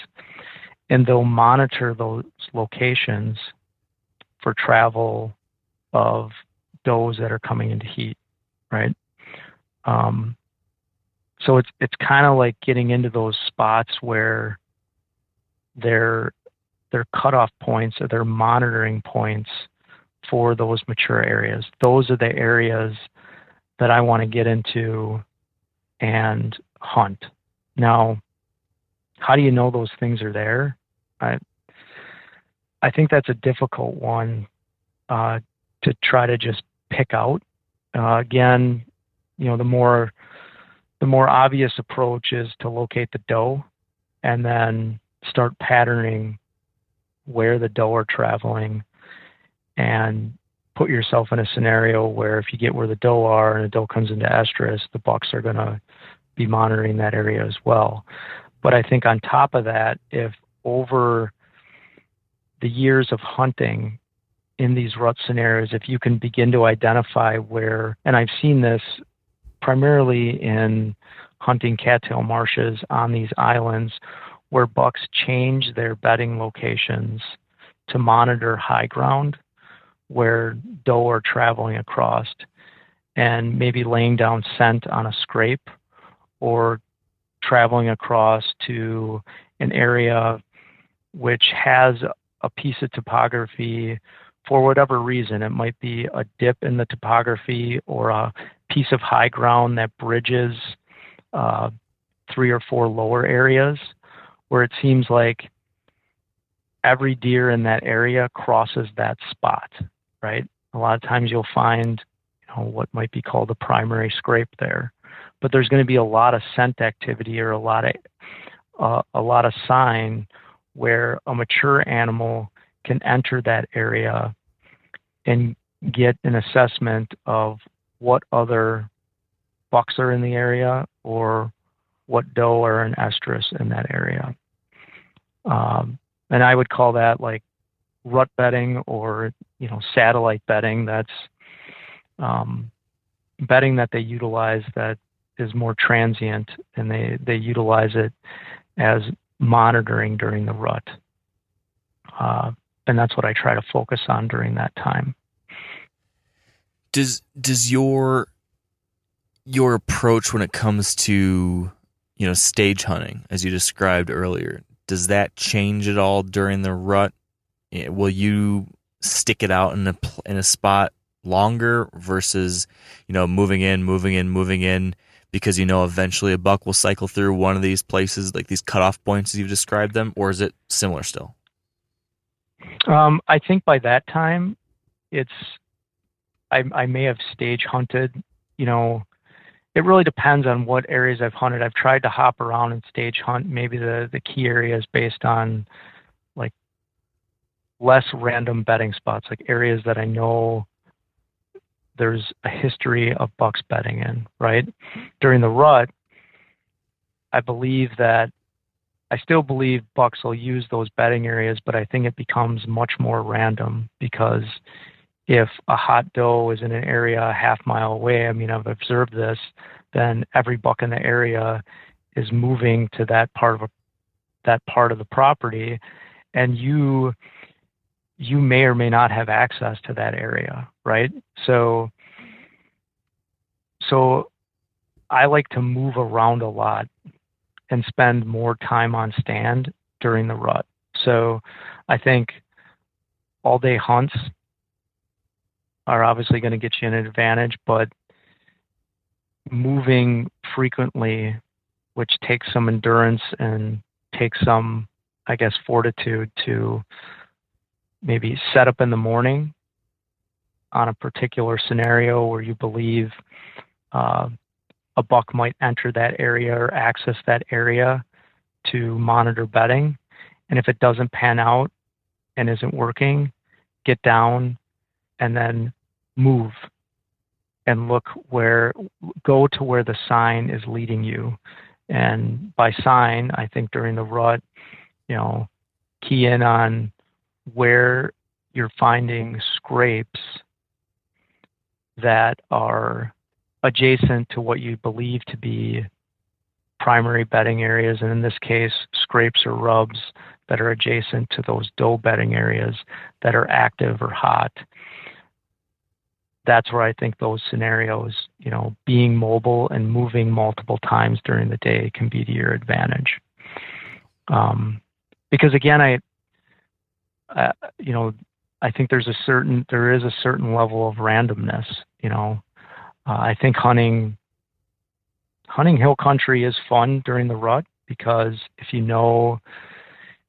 and they'll monitor those locations for travel of does that are coming into heat, right? Um, so it's it's kind of like getting into those spots where their their cutoff points or their monitoring points for those mature areas. Those are the areas that I want to get into and hunt. Now, how do you know those things are there? I I think that's a difficult one uh, to try to just pick out. Uh, again, you know, the more the more obvious approach is to locate the doe and then start patterning where the doe are traveling and put yourself in a scenario where if you get where the doe are and the doe comes into estrus, the bucks are going to be monitoring that area as well. But I think on top of that, if over the years of hunting in these rut scenarios, if you can begin to identify where, and I've seen this primarily in hunting cattail marshes on these islands where bucks change their bedding locations to monitor high ground where doe are traveling across and maybe laying down scent on a scrape or traveling across to an area which has a piece of topography for whatever reason. It might be a dip in the topography or a piece of high ground that bridges uh, three or four lower areas where it seems like every deer in that area crosses that spot, right? A lot of times you'll find you know, what might be called a primary scrape there, but there's going to be a lot of scent activity or a lot of uh, a lot of sign where a mature animal can enter that area and get an assessment of what other bucks are in the area or what doe are an estrus in that area. Um, and I would call that like rut bedding or you know satellite bedding. That's um, bedding that they utilize that is more transient, and they they utilize it as monitoring during the rut. Uh, and that's what I try to focus on during that time. Does does your your approach when it comes to you know stage hunting, as you described earlier, does that change at all during the rut? Will you stick it out in a in a spot longer versus you know moving in, moving in, moving in because you know eventually a buck will cycle through one of these places, like these cutoff points as you've described them, or is it similar still? Um, I think by that time, it's I, I may have stage hunted. You know, it really depends on what areas I've hunted. I've tried to hop around and stage hunt maybe the the key areas based on like less random bedding spots, like areas that I know there's a history of bucks betting in, right? Mm-hmm. During the rut, I believe that I still believe bucks will use those bedding areas, but I think it becomes much more random because if a hot doe is in an area a half mile away, I mean, I've observed this, then every buck in the area is moving to that part of a, that part of the property, and you you may or may not have access to that area, right? So, so I like to move around a lot and spend more time on stand during the rut. So I think all day hunts are obviously going to get you an advantage, but moving frequently, which takes some endurance and takes some, I guess, fortitude to maybe set up in the morning on a particular scenario where you believe uh, a buck might enter that area or access that area to monitor bedding. And if it doesn't pan out and isn't working, get down and then move and look where, go to where the sign is leading you. And by sign, I think during the rut, you know, key in on where you're finding scrapes that are adjacent to what you believe to be primary bedding areas, and in this case, scrapes or rubs that are adjacent to those doe bedding areas that are active or hot. That's where I think those scenarios, you know, being mobile and moving multiple times during the day can be to your advantage. Um, because again, I, uh, you know, I think there's a certain there is a certain level of randomness. You know, uh, I think hunting hunting hill country is fun during the rut because if you know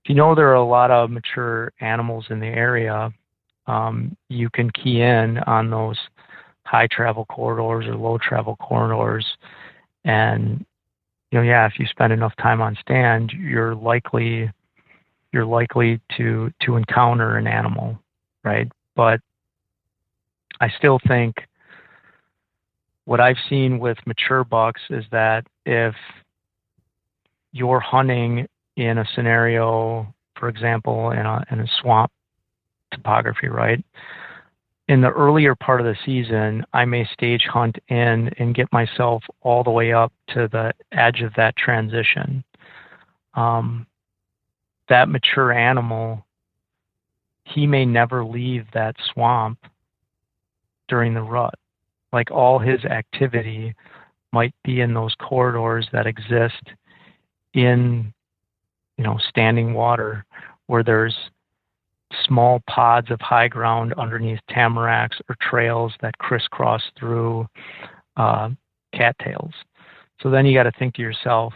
if you know there are a lot of mature animals in the area, um, you can key in on those high travel corridors or low travel corridors, and you know, yeah, if you spend enough time on stand, you're likely you're likely to to encounter an animal, right? But I still think what I've seen with mature bucks is that if you're hunting in a scenario, for example, in a in a swamp topography, right? In the earlier part of the season, I may stage hunt in and get myself all the way up to the edge of that transition. Um, that mature animal, he may never leave that swamp during the rut. Like all his activity might be in those corridors that exist in, you know, standing water where there's small pods of high ground underneath tamaracks or trails that crisscross through uh, cattails. So then you got to think to yourself,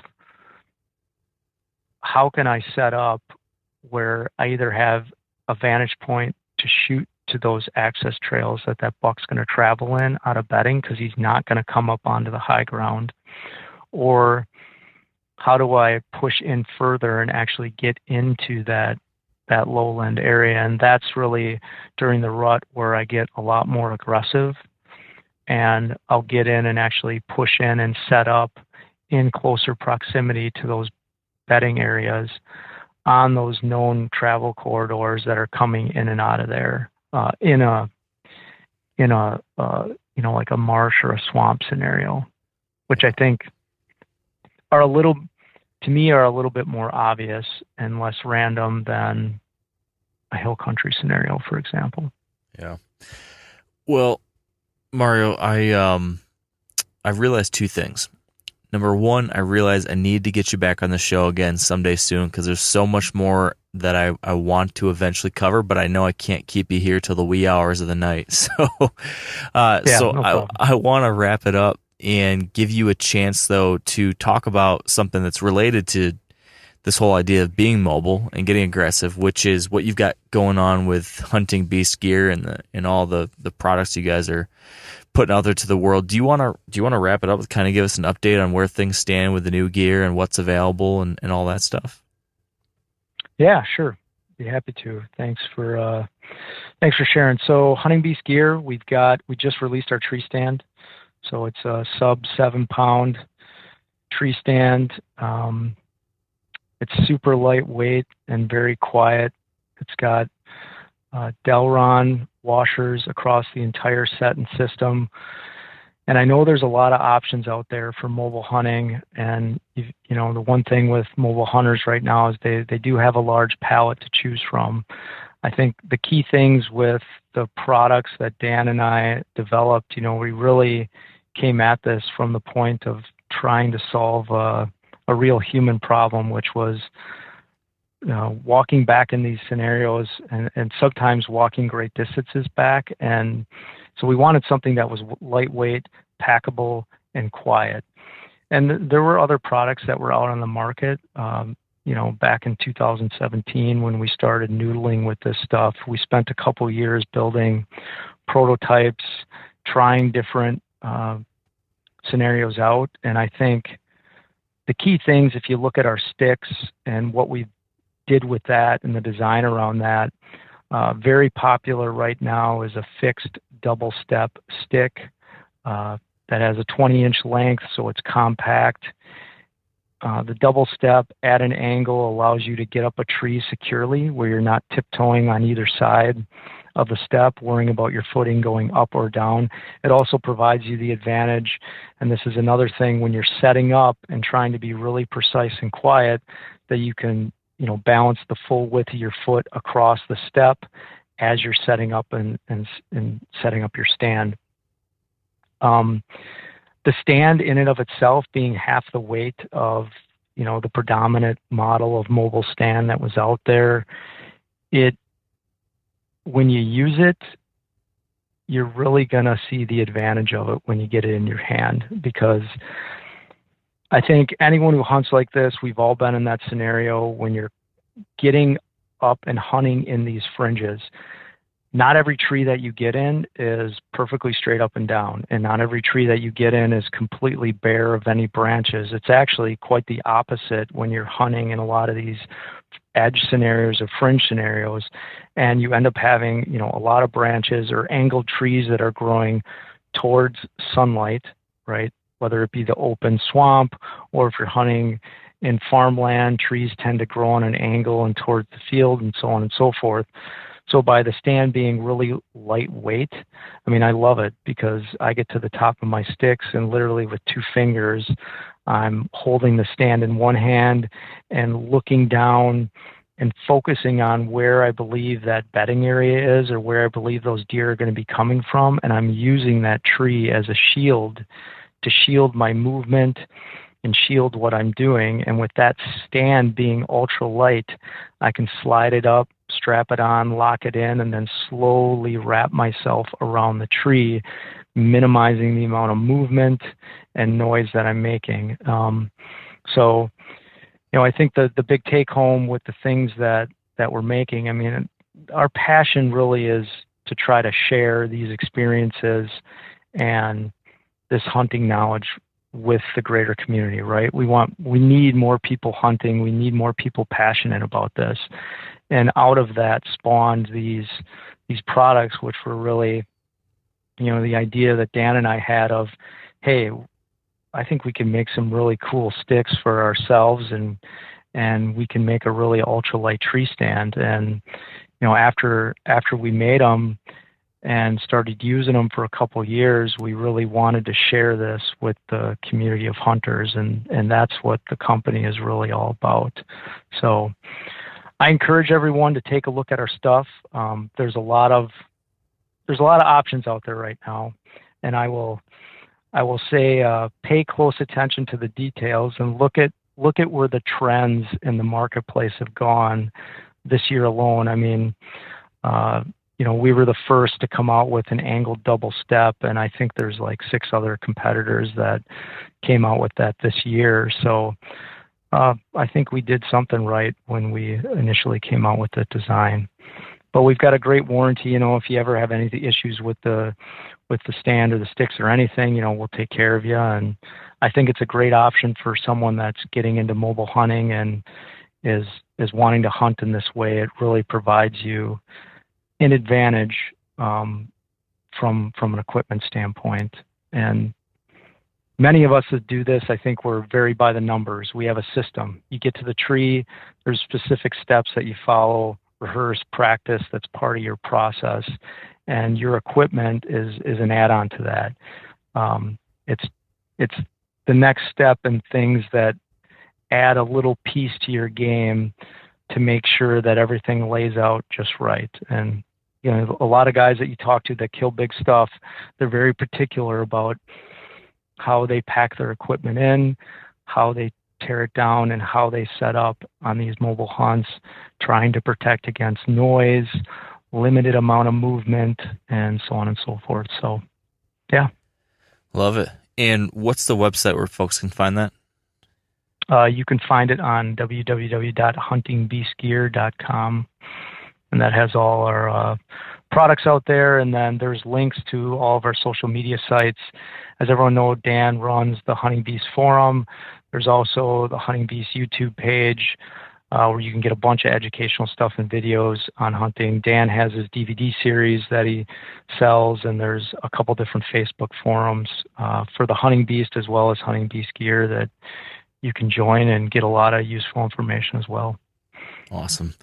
how can I set up where I either have a vantage point to shoot to those access trails that that buck's going to travel in out of bedding because he's not going to come up onto the high ground? Or how do I push in further and actually get into that that lowland area? And that's really during the rut where I get a lot more aggressive. And I'll get in and actually push in and set up in closer proximity to those bedding areas on those known travel corridors that are coming in and out of there uh, in a in a uh, you know like a marsh or a swamp scenario, which I think are a little to me are a little bit more obvious and less random than a hill country scenario, for example. Yeah. Well, Mario, I um I realized two things. Number one, I realize I need to get you back on the show again someday soon because there's so much more that I, I want to eventually cover, but I know I can't keep you here till the wee hours of the night. So, uh, yeah, so no I, I want to wrap it up and give you a chance though to talk about something that's related to this whole idea of being mobile and getting aggressive, which is what you've got going on with hunting beast gear and the and all the the products you guys are putting out there to the world. Do you want to do you want to wrap it up with kind of give us an update on where things stand with the new gear and what's available and, and all that stuff? Yeah, sure. Be happy to. Thanks for uh, thanks for sharing. So hunting beast gear, we've got we just released our tree stand. So it's a sub seven pound tree stand. Um, it's super lightweight and very quiet. It's got Uh, Delrin washers across the entire set and system. And I know there's a lot of options out there for mobile hunting. And, you, know, the one thing with mobile hunters right now is they, they do have a large palette to choose from. I think the key things with the products that Dan and I developed, you know, we really came at this from the point of trying to solve a, a real human problem, which was know, walking back in these scenarios and, and sometimes walking great distances back. And so we wanted something that was lightweight, packable, and quiet. And th- there were other products that were out on the market. Um, you know, back in 2017 when we started noodling with this stuff, we spent a couple years building prototypes, trying different uh, scenarios out. And I think the key things, if you look at our sticks and what we've did with that and the design around that. Uh, very popular right now is a fixed double step stick uh, that has a 20 inch length, so it's compact. Uh, the double step at an angle allows you to get up a tree securely where you're not tiptoeing on either side of the step, worrying about your footing going up or down. It also provides you the advantage, and this is another thing when you're setting up and trying to be really precise and quiet, that you can you know, balance the full width of your foot across the step as you're setting up and, and, and setting up your stand. Um, the stand in and of itself being half the weight of, you know, the predominant model of mobile stand that was out there, it, when you use it, you're really going to see the advantage of it when you get it in your hand because I think anyone who hunts like this, we've all been in that scenario when you're getting up and hunting in these fringes. Not every tree that you get in is perfectly straight up and down, and not every tree that you get in is completely bare of any branches. It's actually quite the opposite when you're hunting in a lot of these edge scenarios or fringe scenarios, and you end up having you know a lot of branches or angled trees that are growing towards sunlight, right? Whether it be the open swamp or if you're hunting in farmland, trees tend to grow on an angle and towards the field and so on and so forth. So by the stand being really lightweight, I mean I love it because I get to the top of my sticks and literally with two fingers I'm holding the stand in one hand and looking down and focusing on where I believe that bedding area is or where I believe those deer are going to be coming from. And I'm using that tree as a shield to shield my movement and shield what I'm doing. And with that stand being ultra light, I can slide it up, strap it on, lock it in, and then slowly wrap myself around the tree, minimizing the amount of movement and noise that I'm making. Um, so, you know, I think the the big take home with the things that that we're making, I mean, our passion really is to try to share these experiences and this hunting knowledge with the greater community, right? We want we need more people hunting, we need more people passionate about this. And out of that spawned these these products which were really you know, the idea that Dan and I had of, hey, I think we can make some really cool sticks for ourselves and and we can make a really ultralight tree stand and you know after after we made them and started using them for a couple years we really wanted to share this with the community of hunters and and that's what the company is really all about so i encourage everyone to take a look at our stuff um, there's a lot of there's a lot of options out there right now and i will I will say uh, pay close attention to the details and look at look at where the trends in the marketplace have gone this year alone. I mean, uh, you know, we were the first to come out with an angled double step, and I think there's like six other competitors that came out with that this year. So uh, I think we did something right when we initially came out with the design. But we've got a great warranty. You know, if you ever have any issues with the with the stand or the sticks or anything, you know, we'll take care of you. And I think it's a great option for someone that's getting into mobile hunting and is is wanting to hunt in this way. It really provides you an advantage um, from from an equipment standpoint. And many of us that do this, I think we're very by the numbers. We have a system. You get to the tree, there's specific steps that you follow, rehearse, practice. That's part of your process and your equipment is is an add-on to that. Um, it's it's the next step in things that add a little piece to your game to make sure that everything lays out just right. And you know, a lot of guys that you talk to that kill big stuff, they're very particular about how they pack their equipment in, how they tear it down, and how they set up on these mobile hunts, trying to protect against noise, limited amount of movement and so on and so forth. So, yeah. Love it. And what's the website where folks can find that? Uh, you can find it on www.huntingbeastgear.com, and that has all our uh, products out there. And then there's links to all of our social media sites. As everyone knows, Dan runs the Hunting Beast Forum. There's also the Hunting Beast YouTube page uh, where you can get a bunch of educational stuff and videos on hunting. Dan has his DVD series that he sells, and there's a couple different Facebook forums uh, for the Hunting Beast as well as Hunting Beast gear that you can join and get a lot of useful information as well. Awesome.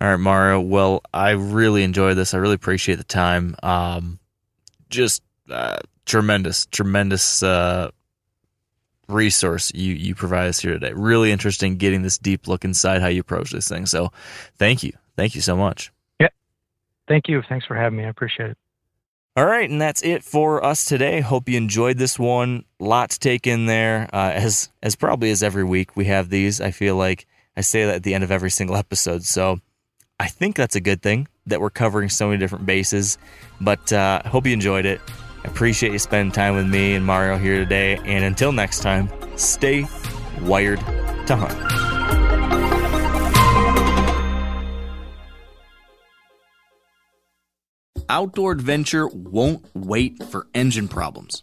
All right, Mario. Well, I really enjoyed this. I really appreciate the time. Um, just uh, tremendous, tremendous uh, resource you you provide us here today. Really interesting getting this deep look inside how you approach this thing. So, thank you, thank you so much. Yeah, thank you. Thanks for having me. I appreciate it. All right, and that's it for us today. Hope you enjoyed this one. Lot to take in there, uh, as as probably as every week we have these. I feel like I say that at the end of every single episode, so I think that's a good thing that we're covering so many different bases. But uh, hope you enjoyed it. I appreciate you spending time with me and Mario here today. And until next time, stay wired to hunt. Outdoor adventure won't wait for engine problems.